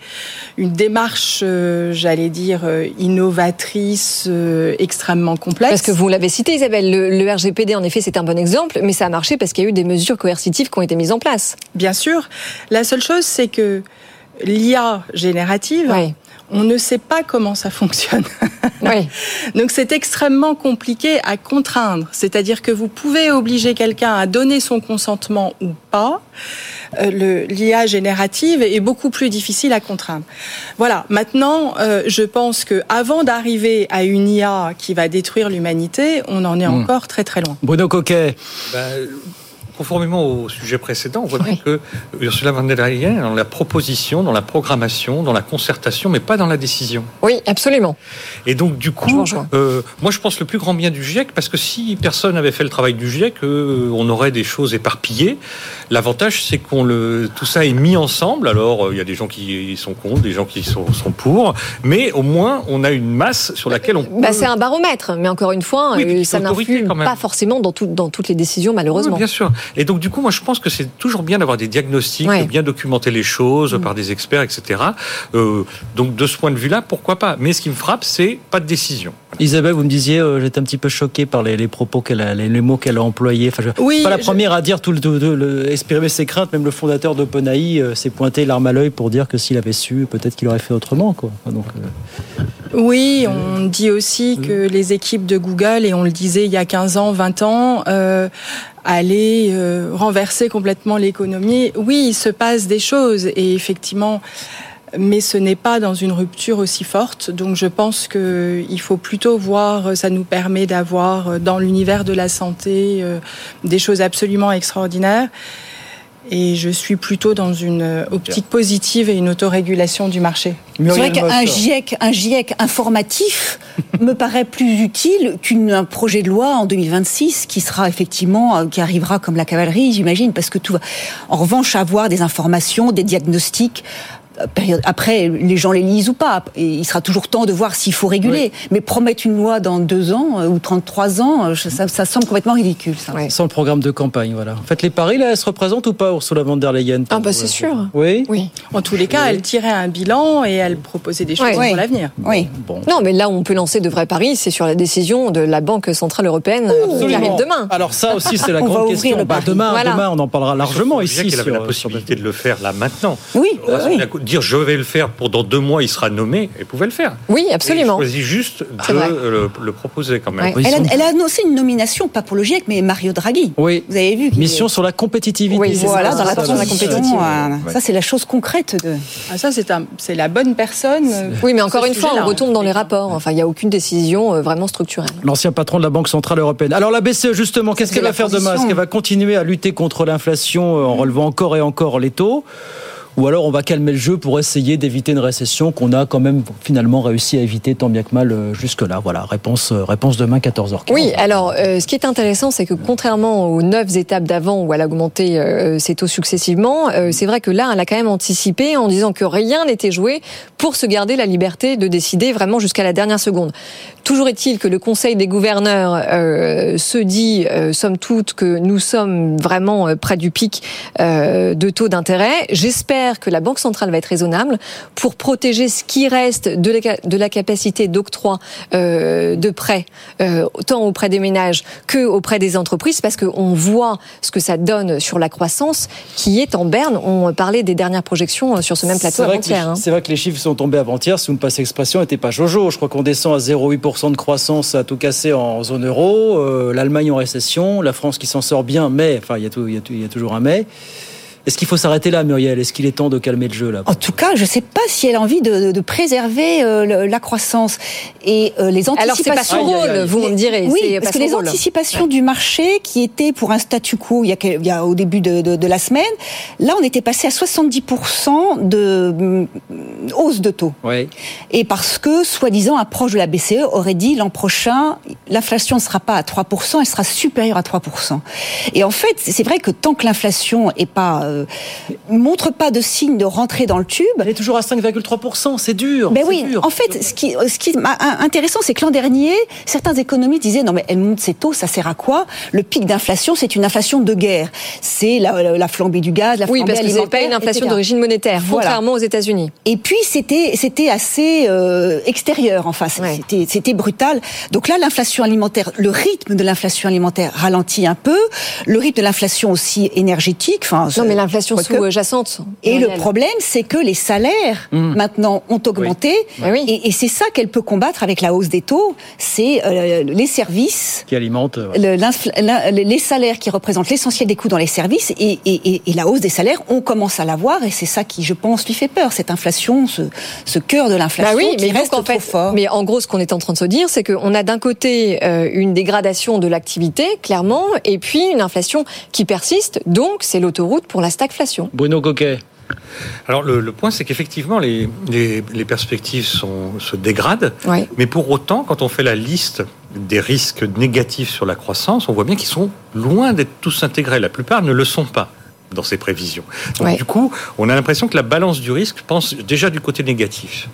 une démarche, euh, j'allais dire, euh, innovatrice, extrêmement complexe? Parce que vous l'avez cité, Isabelle, le, le RGPD, en effet, c'est un bon exemple, mais ça a marché parce qu'il y a eu des mesures coercitives qui ont été mises en place. Bien sûr. La seule chose, c'est que l'IA générative, on ne sait pas comment ça fonctionne. *laughs* Donc c'est extrêmement compliqué à contraindre. C'est-à-dire que vous pouvez obliger quelqu'un à donner son consentement ou pas. Euh, L'IA générative est beaucoup plus difficile à contraindre. Voilà. Maintenant, euh, je pense que avant d'arriver à une IA qui va détruire l'humanité, on en est hmm. encore très très loin. Bruno Coquet. Bah, conformément au sujet précédent, on voit bien que Ursula von der Leyen dans la proposition, dans la programmation, dans la concertation, mais pas dans la décision. Oui, absolument. Et donc, du coup, euh, moi, je pense le plus grand bien du GIEC, parce que si personne n'avait fait le travail du GIEC, euh, on aurait des choses éparpillées. L'avantage, c'est qu'on le, tout ça est mis ensemble. Alors, euh, il y a des gens qui sont contre, des gens qui sont, sont pour, mais au moins, on a une masse sur laquelle on. Bah, c'est un baromètre, mais encore une fois, ça n'influe pas forcément dans, tout, dans toutes les décisions, malheureusement. bien sûr. Et donc, du coup, moi, je pense que c'est toujours bien d'avoir des diagnostics, de bien documenter les choses mm. par des experts, etc. Euh, donc, de ce point de vue-là, pourquoi pas? Mais ce qui me frappe, c'est pas de décision. Isabelle, vous me disiez, euh, j'étais un petit peu choqué par les, propos qu'elle a, les, mots qu'elle a employés. Enfin, je, oui, pas la première à dire tout le, exprimer ses craintes. Même le fondateur d'OpenAI euh, s'est pointé l'arme à l'œil pour dire que s'il avait su, peut-être qu'il aurait fait autrement, quoi. Donc, euh, Oui, on dit aussi que les équipes de Google, et on le disait il y a 15 ans, 20 ans, euh, allaient euh, renverser complètement l'économie. Oui, il se passe des choses et effectivement, mais ce n'est pas dans une rupture aussi forte. Donc je pense qu'il faut plutôt voir, ça nous permet d'avoir dans l'univers de la santé euh, des choses absolument extraordinaires. Et je suis plutôt dans une optique positive et une autorégulation du marché. C'est vrai qu'un GIEC, un GIEC informatif *laughs* me paraît plus utile qu'un projet de loi en 2026 qui sera effectivement, euh, qui arrivera comme la cavalerie, j'imagine, parce que tout va. En revanche, avoir des informations, des diagnostics, période. Après, les gens les lisent ou pas. Et il sera toujours temps de voir s'il faut réguler. Mais promettre une loi dans deux ans ou 33 ans, ça, ça semble complètement ridicule. Ça. Sans le programme de campagne, voilà. En fait, les paris, là, elle se représente ou pas, Ursula von der Leyen Ah, bah c'est sûr. Oui Oui. En tous les cas, elle tirait un bilan et elle proposait des choses pour l'avenir. Oui. Bon. Non, mais là, où on peut lancer de vrais paris, c'est sur la décision de la Banque Centrale Européenne euh, qui arrive demain. Alors ça aussi, c'est la *laughs* On grande question. Bah, demain, Voilà. demain, on en parlera largement ici. qu'il avait sur- la possibilité de le faire là maintenant. Oui, Là, oui. Dire je vais le faire pour dans deux mois, il sera nommé, elle pouvait le faire. Oui, absolument. choisit juste de le, le proposer quand même. Elle a, elle annoncé une nomination, pas pour le GIEC, mais Mario Draghi. Oui. Vous avez vu Mission est- sur la compétitivité. Oui, c'est Voilà, ça, dans la ça, transition. la compétitivité. euh, Ça, c'est la chose concrète de. Ah, ça, c'est un, c'est la bonne personne. Oui, mais encore une fois, on retombe dans les rapports. Enfin, il n'y a aucune décision euh, vraiment structurelle. L'ancien patron de la Banque Centrale Européenne. Alors la BCE, justement, qu'est-ce c'est qu'elle va faire demain? Est-ce qu'elle va continuer à lutter contre l'inflation euh, en relevant encore et encore les taux? Ou alors on va calmer le jeu pour essayer d'éviter une récession qu'on a quand même finalement réussi à éviter tant bien que mal euh, jusque-là. Voilà, réponse, euh, réponse demain 14h15. Oui, alors euh, ce qui est intéressant, c'est que contrairement aux neuf étapes d'avant où elle a augmenté ses taux successivement, c'est vrai que là, elle a quand même anticipé en disant que rien n'était joué pour se garder la liberté de décider vraiment jusqu'à la dernière seconde. Toujours est-il que le Conseil des gouverneurs euh, se dit, euh, somme toute, que nous sommes vraiment euh, près du pic euh, de taux d'intérêt. J'espère que la Banque centrale va être raisonnable pour protéger ce qui reste de la, de la capacité d'octroi euh, de prêts, euh, tant auprès des ménages que auprès des entreprises, parce qu'on voit ce que ça donne sur la croissance qui est en berne. On parlait des dernières projections sur ce même plateau avant-hier. hein. c'est vrai que les chiffres sont tombés avant-hier, si vous me passez l'expression, n'était pas jojo. Je crois qu'on descend à 0,8% de croissance à tout casser en zone euro. Euh, L'Allemagne en récession, la France qui s'en sort bien, mais, enfin, il y, y a toujours un mais. Est-ce qu'il faut s'arrêter là, Muriel? Est-ce qu'il est temps de calmer le jeu là? En tout cas, je ne sais pas si elle a envie de, préserver euh, la croissance et euh, les anticipations. Alors c'est pas son Aïe, aïe, aïe. rôle, vous me direz. Oui, parce pas que les rôle. anticipations du marché qui étaient pour un statu quo il y a, quel- il y a au début de, de- de la semaine, là on était passé à 70% de mm, hausse de taux. Oui. Et parce que, soi-disant, un proche de la BCE aurait dit l'an prochain, l'inflation ne sera pas à 3%, elle sera supérieure à 3%. Et en fait, c'est vrai que tant que l'inflation est pas, euh, montre pas de signe de rentrer dans le tube. Elle est toujours à 5,3%, c'est dur. Ben oui, dur. en fait, ce qui, ce qui est intéressant, c'est que l'an dernier, certains économistes disaient non mais elle monte ses taux, ça sert à quoi? Le pic d'inflation, c'est une inflation de guerre. C'est la, la- la flambée du gaz, la Oui, flambée parce que c'est alimentaire, pas une inflation d'origine monétaire, Voilà. contrairement aux États-Unis. Et puis c'était c'était assez euh, extérieur, enfin c'était c'était brutal. Donc là, l'inflation alimentaire, le rythme de l'inflation alimentaire ralentit un peu, le rythme de l'inflation aussi énergétique. Enfin, Non, mais l'inflation sous-jacente. Et le problème, c'est que les salaires maintenant ont augmenté, et, et c'est ça qu'elle peut combattre avec la hausse des taux. C'est euh, les services. Qui alimente. le- l'infl- l'in- les salaires qui représentent l'essentiel des coûts dans les services et, et- et- et la hausse des salaires, on commence à la voir et c'est ça qui, je pense, lui fait peur, cette inflation, ce, ce cœur de l'inflation Bah oui, qui mais reste donc en trop fort. mais en gros, ce qu'on est en train de se dire, c'est qu'on a d'un côté euh, une dégradation de l'activité, clairement, et puis une inflation qui persiste. Donc, c'est l'autoroute pour la stagflation. Bruno Coquet. Alors le, le point, c'est qu'effectivement, les, les, les perspectives sont, se dégradent, Ouais. mais pour autant, quand on fait la liste des risques négatifs sur la croissance, on voit bien qu'ils sont loin d'être tous intégrés. La plupart ne le sont pas dans ces prévisions. Donc, Ouais. Du coup, on a l'impression que la balance du risque pense déjà du côté négatif.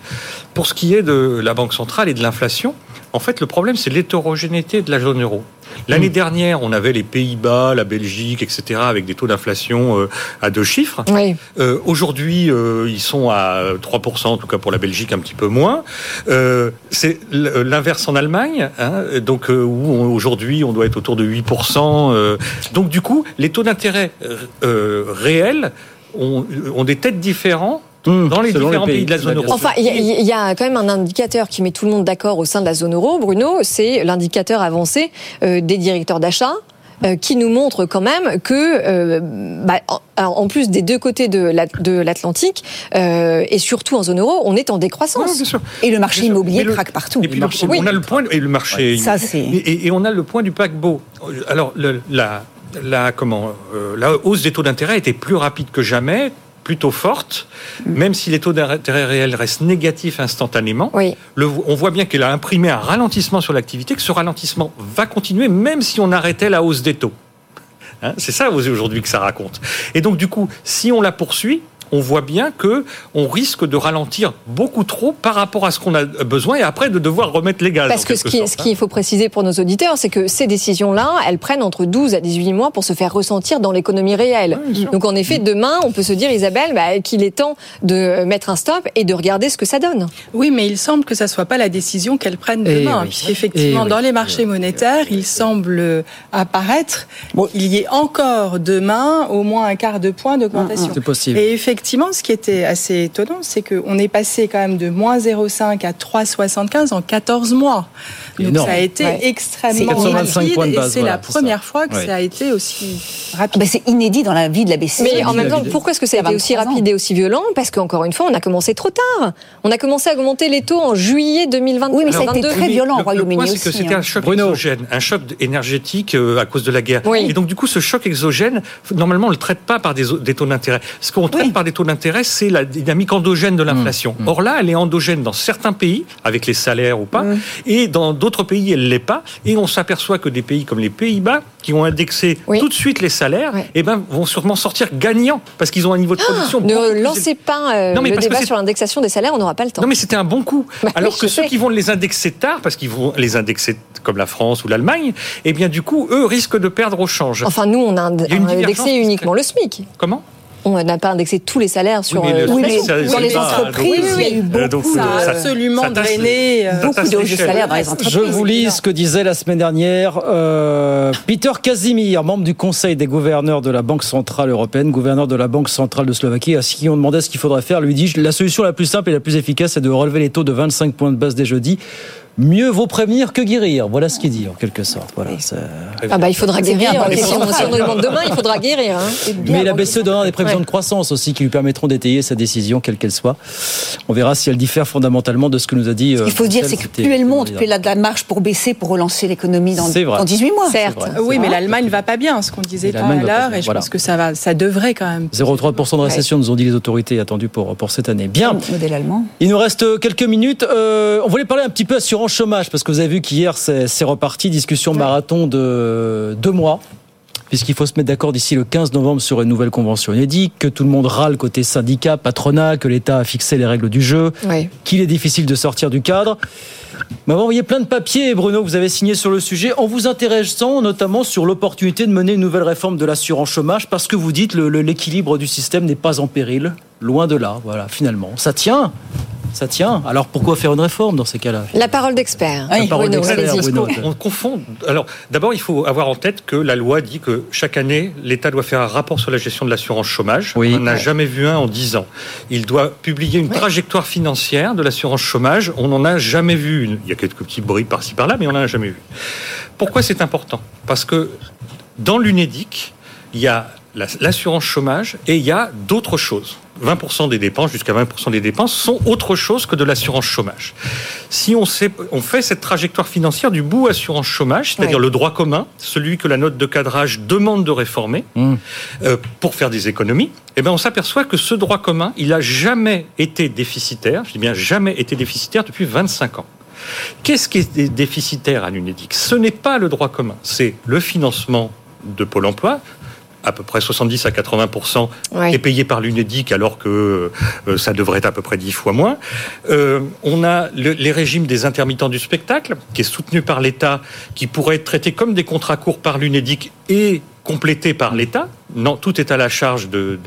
Pour ce qui est de la Banque centrale et de l'inflation, en fait, le problème, c'est l'hétérogénéité de la zone euro. L'année dernière, on avait les Pays-Bas, la Belgique, etc., avec des taux d'inflation euh, à deux chiffres. Oui. Euh, Aujourd'hui, euh, ils sont à 3%, en tout cas pour la Belgique, un petit peu moins. Euh, c'est l'inverse en Allemagne, hein, donc où aujourd'hui on doit être autour de 8%. euh. donc du coup, les taux d'intérêt réels ont, ont des têtes différents dans les pays. pays. de la zone euro. Enfin, il y, a- il y a quand même un indicateur qui met tout le monde d'accord au sein de la zone euro, Bruno, c'est l'indicateur avancé euh, des directeurs d'achat. euh, qui nous montre quand même que, euh, bah, en, plus des deux côtés de la- de l'Atlantique, euh, et surtout en zone euro, on est en décroissance. Et le marché Bien immobilier le- craque partout. Et puis le- on a le point et le marché. Ouais, ça, c'est- et, et- et on a le point du paquebot. Alors le- la la comment euh, la hausse des taux d'intérêt était plus rapide que jamais plutôt forte, même si les taux d'intérêt réels restent négatifs instantanément. Le- on voit bien qu'elle a imprimé un ralentissement sur l'activité, que ce ralentissement va continuer même si on arrêtait la hausse des taux. Hein, c'est ça aujourd'hui que ça raconte. Et donc du coup, si on la poursuit, on voit bien que on risque de ralentir beaucoup trop par rapport à ce qu'on a besoin et après de devoir remettre les gaz. Parce que ce qu'il hein. faut préciser pour nos auditeurs, c'est que ces décisions-là, elles prennent entre 12 à 18 mois pour se faire ressentir dans l'économie réelle. Donc en effet, demain, on peut se dire, Isabelle, bah, qu'il est temps de mettre un stop et de regarder ce que ça donne. Oui, mais il semble que ça soit pas la décision qu'elles prennent eh demain. Effectivement, dans les marchés monétaires, il semble apparaître qu'il y ait encore demain au moins un quart de point d'augmentation. C'est possible. Et effectivement, ce qui était assez étonnant, c'est qu'on est passé quand même de moins 0,5 à 3,75 en 14 mois. Donc ça a été extrêmement rapide et c'est la première fois que ça. a été aussi rapide. Ah ben, c'est inédit dans la vie de la BCE. Mais en même temps, pourquoi est-ce que ça a été aussi rapide et aussi violent? Parce qu'encore une fois, on a commencé trop tard. On a commencé à augmenter les taux en juillet 2022. Oui, mais ça a été très violent au Royaume-Uni c'est que c'était un hein. choc exogène, un choc énergétique euh, à cause de la guerre. Et donc du coup, ce choc exogène, normalement, on le traite pas par des, des taux d'intérêt. Ce qu'on traite par des taux d'intérêt, c'est la dynamique endogène de l'inflation. Mmh, mmh. Or là, elle est endogène dans certains pays, avec les salaires ou pas, mmh. et dans d'autres pays, elle l'est pas. Et on s'aperçoit que des pays comme les Pays-Bas, qui ont indexé tout de suite les salaires, eh ben, vont sûrement sortir gagnants parce qu'ils ont un niveau de production. ne lancez pas euh, le débat sur l'indexation des salaires, on n'aura pas le temps. Non, mais c'était un bon coup. *laughs* Bah Alors que ceux qui vont les indexer tard, parce qu'ils vont les indexer comme la France ou l'Allemagne, eh bien du coup, eux risquent de perdre au change. Enfin, nous, on a, indexé uniquement le SMIC. Comment? On n'a pas indexé tous les salaires sur oui, euh, dans les entreprises. il y a eu beaucoup, ça a absolument drainé euh, beaucoup de salaires dans les entreprises. Je vous lis ce que disait la semaine dernière euh, Peter Casimir, membre du Conseil des gouverneurs de la Banque centrale européenne, gouverneur de la Banque centrale de Slovaquie, à qui on demandait ce qu'il faudrait faire, lui dit la solution la plus simple et la plus efficace, c'est de relever les taux de 25 points de base dès jeudi mieux vaut prévenir que guérir. Voilà ce qu'il dit en quelque sorte. Voilà, ah bah il faudra guérir. Si on, si on nous demande demain, il faudra guérir. Hein. Mais la BCE donnera des prévisions de croissance aussi qui lui permettront d'étayer sa décision, quelle qu'elle soit. On verra si elle diffère fondamentalement de ce que nous a dit. Ce qu'il faut dire, c'est que plus elle monte, plus elle a de la marge pour baisser, pour relancer l'économie dans, dans, 18 mois. Certes. Oui, mais l'Allemagne va pas bien, ce qu'on disait tout à l'heure, et je pense que ça va, ça devrait quand même. 0,3% de récession, nous ont dit les autorités attendues pour pour cette année. Bien. Modèle allemand. Il nous reste quelques minutes. Euh, on voulait parler un petit peu assurance chômage parce que vous avez vu qu'hier, c'est reparti, discussion marathon de deux mois puisqu'il faut se mettre d'accord d'ici le 15 novembre sur une nouvelle convention inédite, que tout le monde râle côté syndicat, patronat, que l'État a fixé les règles du jeu, qu'il est difficile de sortir du cadre. Vous m'avez envoyé plein de papiers, Bruno, vous avez signé sur le sujet, en vous intéressant notamment sur l'opportunité de mener une nouvelle réforme de l'assurance chômage, parce que vous dites que l'équilibre du système n'est pas en péril. Loin de là, voilà, finalement. Ça tient? Ça tient. Alors pourquoi faire une réforme dans ces cas-là? La parole d'expert. On confond. Alors d'abord, il faut avoir en tête que la loi dit que chaque année, l'État doit faire un rapport sur la gestion de l'assurance chômage. On n'en a jamais vu un en dix ans. Il doit publier une trajectoire financière de l'assurance chômage. On n'en a jamais vu une. Il y a quelques petits bruits par-ci par-là, mais on n'en a jamais vu. Pourquoi c'est important? Parce que dans l'UNEDIC, il y a l'assurance chômage et il y a d'autres choses. 20% des dépenses, jusqu'à 20% des dépenses, sont autre chose que de l'assurance chômage. Si on, sait, on fait cette trajectoire financière du bout assurance chômage, c'est-à-dire le droit commun, celui que la note de cadrage demande de réformer mmh. euh, pour faire des économies, eh bien on s'aperçoit que ce droit commun, il n'a jamais été déficitaire, je dis bien jamais été déficitaire depuis 25 ans. Qu'est-ce qui est déficitaire à l'UNEDIC Ce n'est pas le droit commun, c'est le financement de Pôle emploi, à peu près 70 à 80% est payé par l'UNEDIC alors que euh, ça devrait être à peu près 10 fois moins. Euh, on a les régimes des intermittents du spectacle qui est soutenu par l'État, qui pourrait être traité comme des contrats courts par l'UNEDIC et complété par l'État. Non, tout est à la charge de,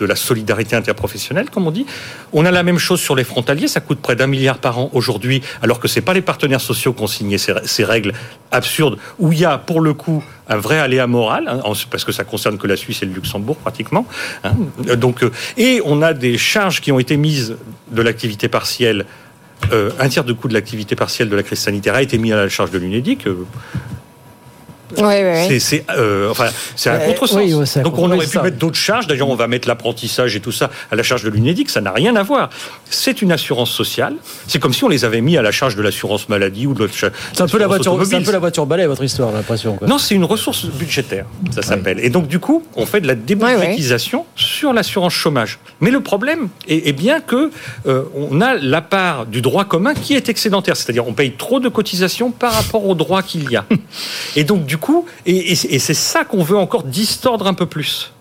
la solidarité interprofessionnelle, comme on dit. On a la même chose sur les frontaliers, ça coûte près d'un milliard par an aujourd'hui, alors que ce n'est pas les partenaires sociaux qui ont signé ces, règles absurdes, où il y a pour le coup un vrai aléa moral, hein, parce que ça concerne que la Suisse et le Luxembourg pratiquement. Hein. Donc, euh, et on a des charges qui ont été mises de l'activité partielle euh, un tiers de coût de l'activité partielle de la crise sanitaire a été mis à la charge de l'UNEDIC. Euh, c'est euh, enfin, un euh, contresens. Donc on aurait pu mettre d'autres charges. D'ailleurs, on va mettre l'apprentissage et tout ça à la charge de l'UNEDIC. Ça n'a rien à voir. C'est une assurance sociale. C'est comme si on les avait mis à la charge de l'assurance maladie ou de l'autre. C'est un peu la voiture. C'est un peu la voiture balai votre histoire, l'impression. Non, c'est une ressource budgétaire. Ça s'appelle. Et donc du coup, on fait de la débudgétisation sur l'assurance chômage. Mais le problème est, bien que euh, on a la part du droit commun qui est excédentaire. C'est-à-dire, on paye trop de cotisations par rapport au droit qu'il y a. *laughs* Et donc du coup, et, c'est ça qu'on veut encore distordre un peu plus.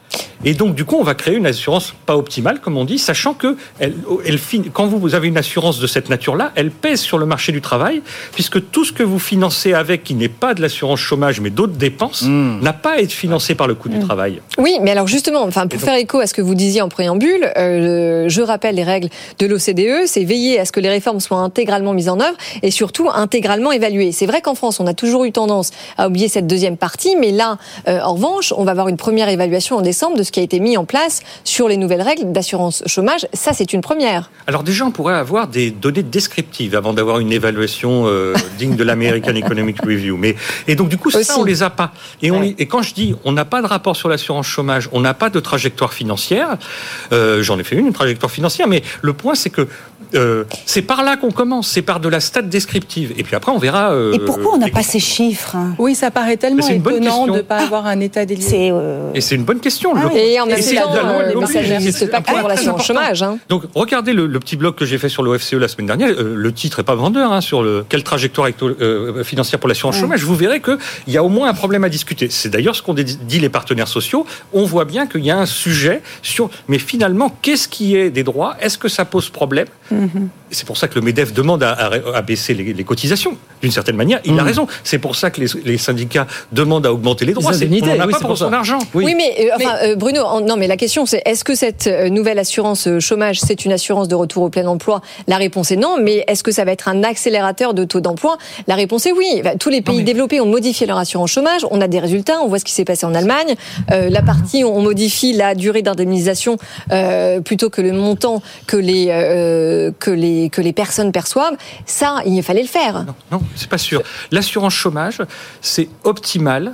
Et donc, du coup, on va créer une assurance pas optimale, comme on dit, sachant que elle, elle, quand vous avez une assurance de cette nature-là, elle pèse sur le marché du travail, puisque tout ce que vous financez avec, qui n'est pas de l'assurance chômage, mais d'autres dépenses, hmm. n'a pas à être financé par le coût du hmm. travail. Oui, mais alors justement, enfin, pour faire écho à ce que vous disiez en préambule, euh, je rappelle les règles de l'OCDE, c'est veiller à ce que les réformes soient intégralement mises en œuvre et surtout intégralement évaluées. C'est vrai qu'en France, on a toujours eu tendance à oublier cette deuxième partie, mais là, euh, en revanche, on va avoir une première évaluation en décembre de ce qui a été mis en place sur les nouvelles règles d'assurance chômage. Ça, c'est une première. Alors déjà, on pourrait avoir des données descriptives avant d'avoir une évaluation euh, *laughs* digne de l'American Economic Review. Mais et donc du coup, ça, on les a pas. Et, on, et quand je dis on n'a pas de rapport sur l'assurance chômage, on n'a pas de trajectoire financière. Euh, j'en ai fait une, une trajectoire financière, mais le point c'est que euh, c'est par là qu'on commence, c'est par de la stat descriptive. Et puis après, on verra. Euh, et pourquoi on n'a pas ces chiffres hein? Oui, ça paraît tellement étonnant de ne pas avoir un état des lieux. Euh, et c'est une bonne question. Ah et en même temps, les messages n'existent pas pour l'assurance chômage. Hein. Donc, regardez le, petit blog que j'ai fait sur l'OFCE la semaine dernière. le titre est pas vendeur hein, sur le quelle trajectoire financière pour l'assurance chômage. Vous verrez qu'il y a au moins un problème à discuter. C'est d'ailleurs ce qu'ont dit les partenaires sociaux. On voit bien qu'il y a un sujet sur. Mais finalement, qu'est-ce qui est des droits? Est-ce que ça pose problème? Mhm. C'est pour ça que le MEDEF demande à, baisser les, cotisations, d'une certaine manière. Il a mhm. raison. C'est pour ça que les, syndicats demandent à augmenter les droits. C'est, on n'en pas pour, son argent. Oui, mais, euh, euh, Bruno, non, mais la question c'est est-ce que cette euh, nouvelle assurance chômage, c'est une assurance de retour au plein emploi? La réponse est non. Mais est-ce que ça va être un accélérateur de taux d'emploi? La réponse est oui. Tous les pays développés ont modifié leur assurance chômage. On a des résultats. On voit ce qui s'est passé en Allemagne. la partie, on modifie la durée d'indemnisation plutôt que le montant que les que les, que les personnes perçoivent, ça, il fallait le faire. Non, non c'est pas sûr. L'assurance chômage, c'est optimal.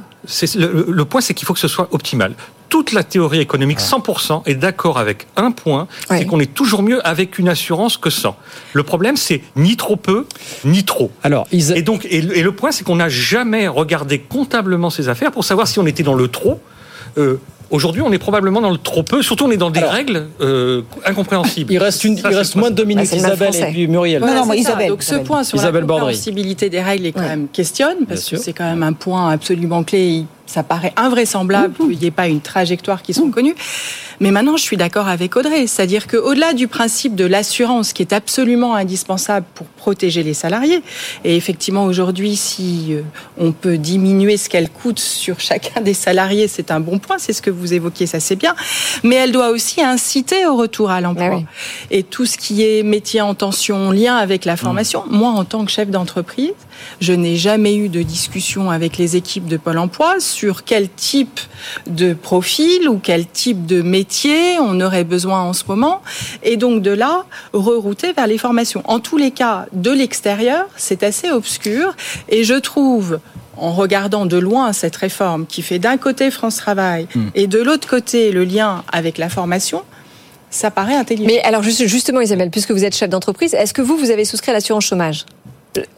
Le, le point, c'est qu'il faut que ce soit optimal toute la théorie économique, 100%, est d'accord avec un point, c'est qu'on est toujours mieux avec une assurance que sans. Le problème, c'est ni trop peu, ni trop. Alors, et donc, et, le point, c'est qu'on n'a jamais regardé comptablement ces affaires pour savoir si on était dans le trop. Euh, Aujourd'hui, on est probablement dans le trop peu, surtout on est dans des règles euh, incompréhensibles. Il reste, une, il reste moins de deux minutes, ah, Isabelle et puis Muriel. non, non, moi, Isabelle. Donc ce point sur Isabelle la compréhensibilité des règles est quand même questionne, parce que c'est quand même un point absolument clé ça paraît invraisemblable qu'il n'y ait pas une trajectoire qui sont connues. Mais maintenant, je suis d'accord avec Audrey, c'est-à-dire qu'au-delà du principe de l'assurance qui est absolument indispensable pour protéger les salariés, et effectivement aujourd'hui, si euh, on peut diminuer ce qu'elle coûte sur *laughs* chacun des salariés, c'est un bon point, c'est ce que vous évoquiez, ça c'est bien, mais elle doit aussi inciter au retour à l'emploi. Ah et tout ce qui est métier en tension, lien avec la formation, moi en tant que chef d'entreprise, je n'ai jamais eu de discussion avec les équipes de Pôle Emploi sur quel type de profil ou quel type de métier on aurait besoin en ce moment. Et donc de là, rerouter vers les formations. En tous les cas, de l'extérieur, c'est assez obscur. Et je trouve en regardant de loin cette réforme qui fait d'un côté France Travail hmm. et de l'autre côté le lien avec la formation, ça paraît intelligent. Mais alors justement Isabelle, puisque vous êtes chef d'entreprise, est-ce que vous, vous avez souscrit à l'assurance chômage?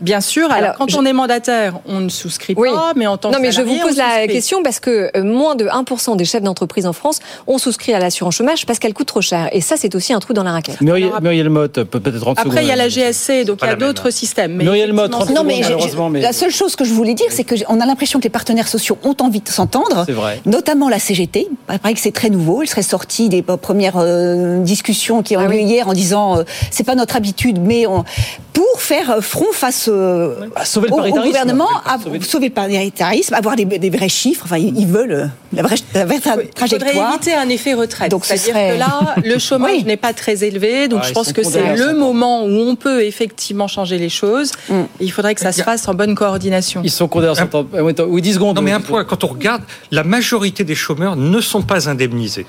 Bien sûr. Alors, quand on est mandataire, on ne souscrit pas, mais en tant non, que Non, mais je vous pose la question parce que euh, moins de 1% des chefs d'entreprise en France ont souscrit à l'assurance chômage parce qu'elle coûte trop cher. Et ça, c'est aussi un trou dans la raquette. Muriel, Muriel Motte, peut-être 30 Après, il y a la GSC, donc il y a d'autres systèmes. Mais Muriel Motte, 30 non, mais, mais, La seule chose que je voulais dire, c'est qu'on a l'impression que les partenaires sociaux ont envie de s'entendre. Notamment la CGT. Il paraît que c'est très nouveau. Elle serait sortie des premières euh, discussions qui ont ah eu hier en disant euh, c'est pas notre habitude, mais on... pour faire front face sauver le au, au gouvernement, à sauver. le paritarisme, avoir des, des, vrais chiffres. Enfin, ils veulent euh, la vraie, la vraie trajectoire. Il faudrait éviter un effet retraite. Donc, c'est-à-dire que là, le *laughs* chômage n'est pas très élevé. Donc, je pense que c'est le moment où on peut effectivement changer les choses. Mm. il faudrait que ça se fasse en bonne coordination. Ils sont condamnés à Oui, 10 secondes. Non, mais un point, quand on regarde, la majorité des chômeurs ne sont pas indemnisés.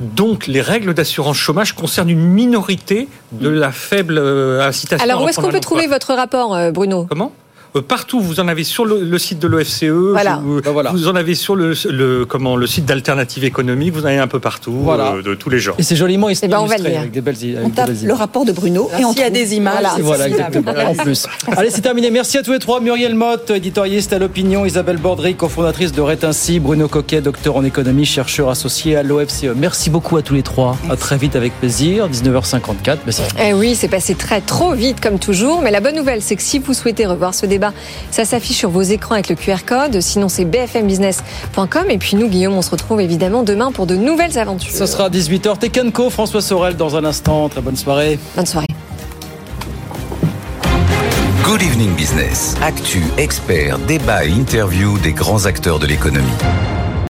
Donc les règles d'assurance chômage concernent une minorité de la faible euh, incitation. Alors où est-ce qu'on peut trouver votre rapport, euh, Bruno? Comment? Partout, vous en avez sur le, site de l'OFCE, voilà. vous, bah, vous, en avez sur le, le comment le site d'alternative économique, vous en avez un peu partout, voilà. euh, de tous les genres. Et c'est joliment eh ben, illustré avec des belles, avec on tape le rapport de Bruno et on y a des images. Voilà, exactement. en plus. *laughs* Allez, c'est terminé. Merci à tous les trois. Muriel Motte, éditorialiste à l'opinion, Isabelle Bordry, cofondatrice de Rétinci, Bruno Coquet, docteur en économie, chercheur associé à l'OFCE. Merci beaucoup à tous les trois. À très vite avec plaisir. 19h54. Eh oui, c'est passé très trop vite comme toujours. Mais la bonne nouvelle, c'est que si vous souhaitez revoir ce débat débat, ça s'affiche sur vos écrans avec le QR code. Sinon, c'est bfmbusiness.com. Et puis nous, Guillaume, on se retrouve évidemment demain pour de nouvelles aventures. Ça sera à 18h. Tekenco, François Sorel dans un instant. Très bonne soirée. Bonne soirée. Good Evening Business. Actu, experts, débat et interview des grands acteurs de l'économie.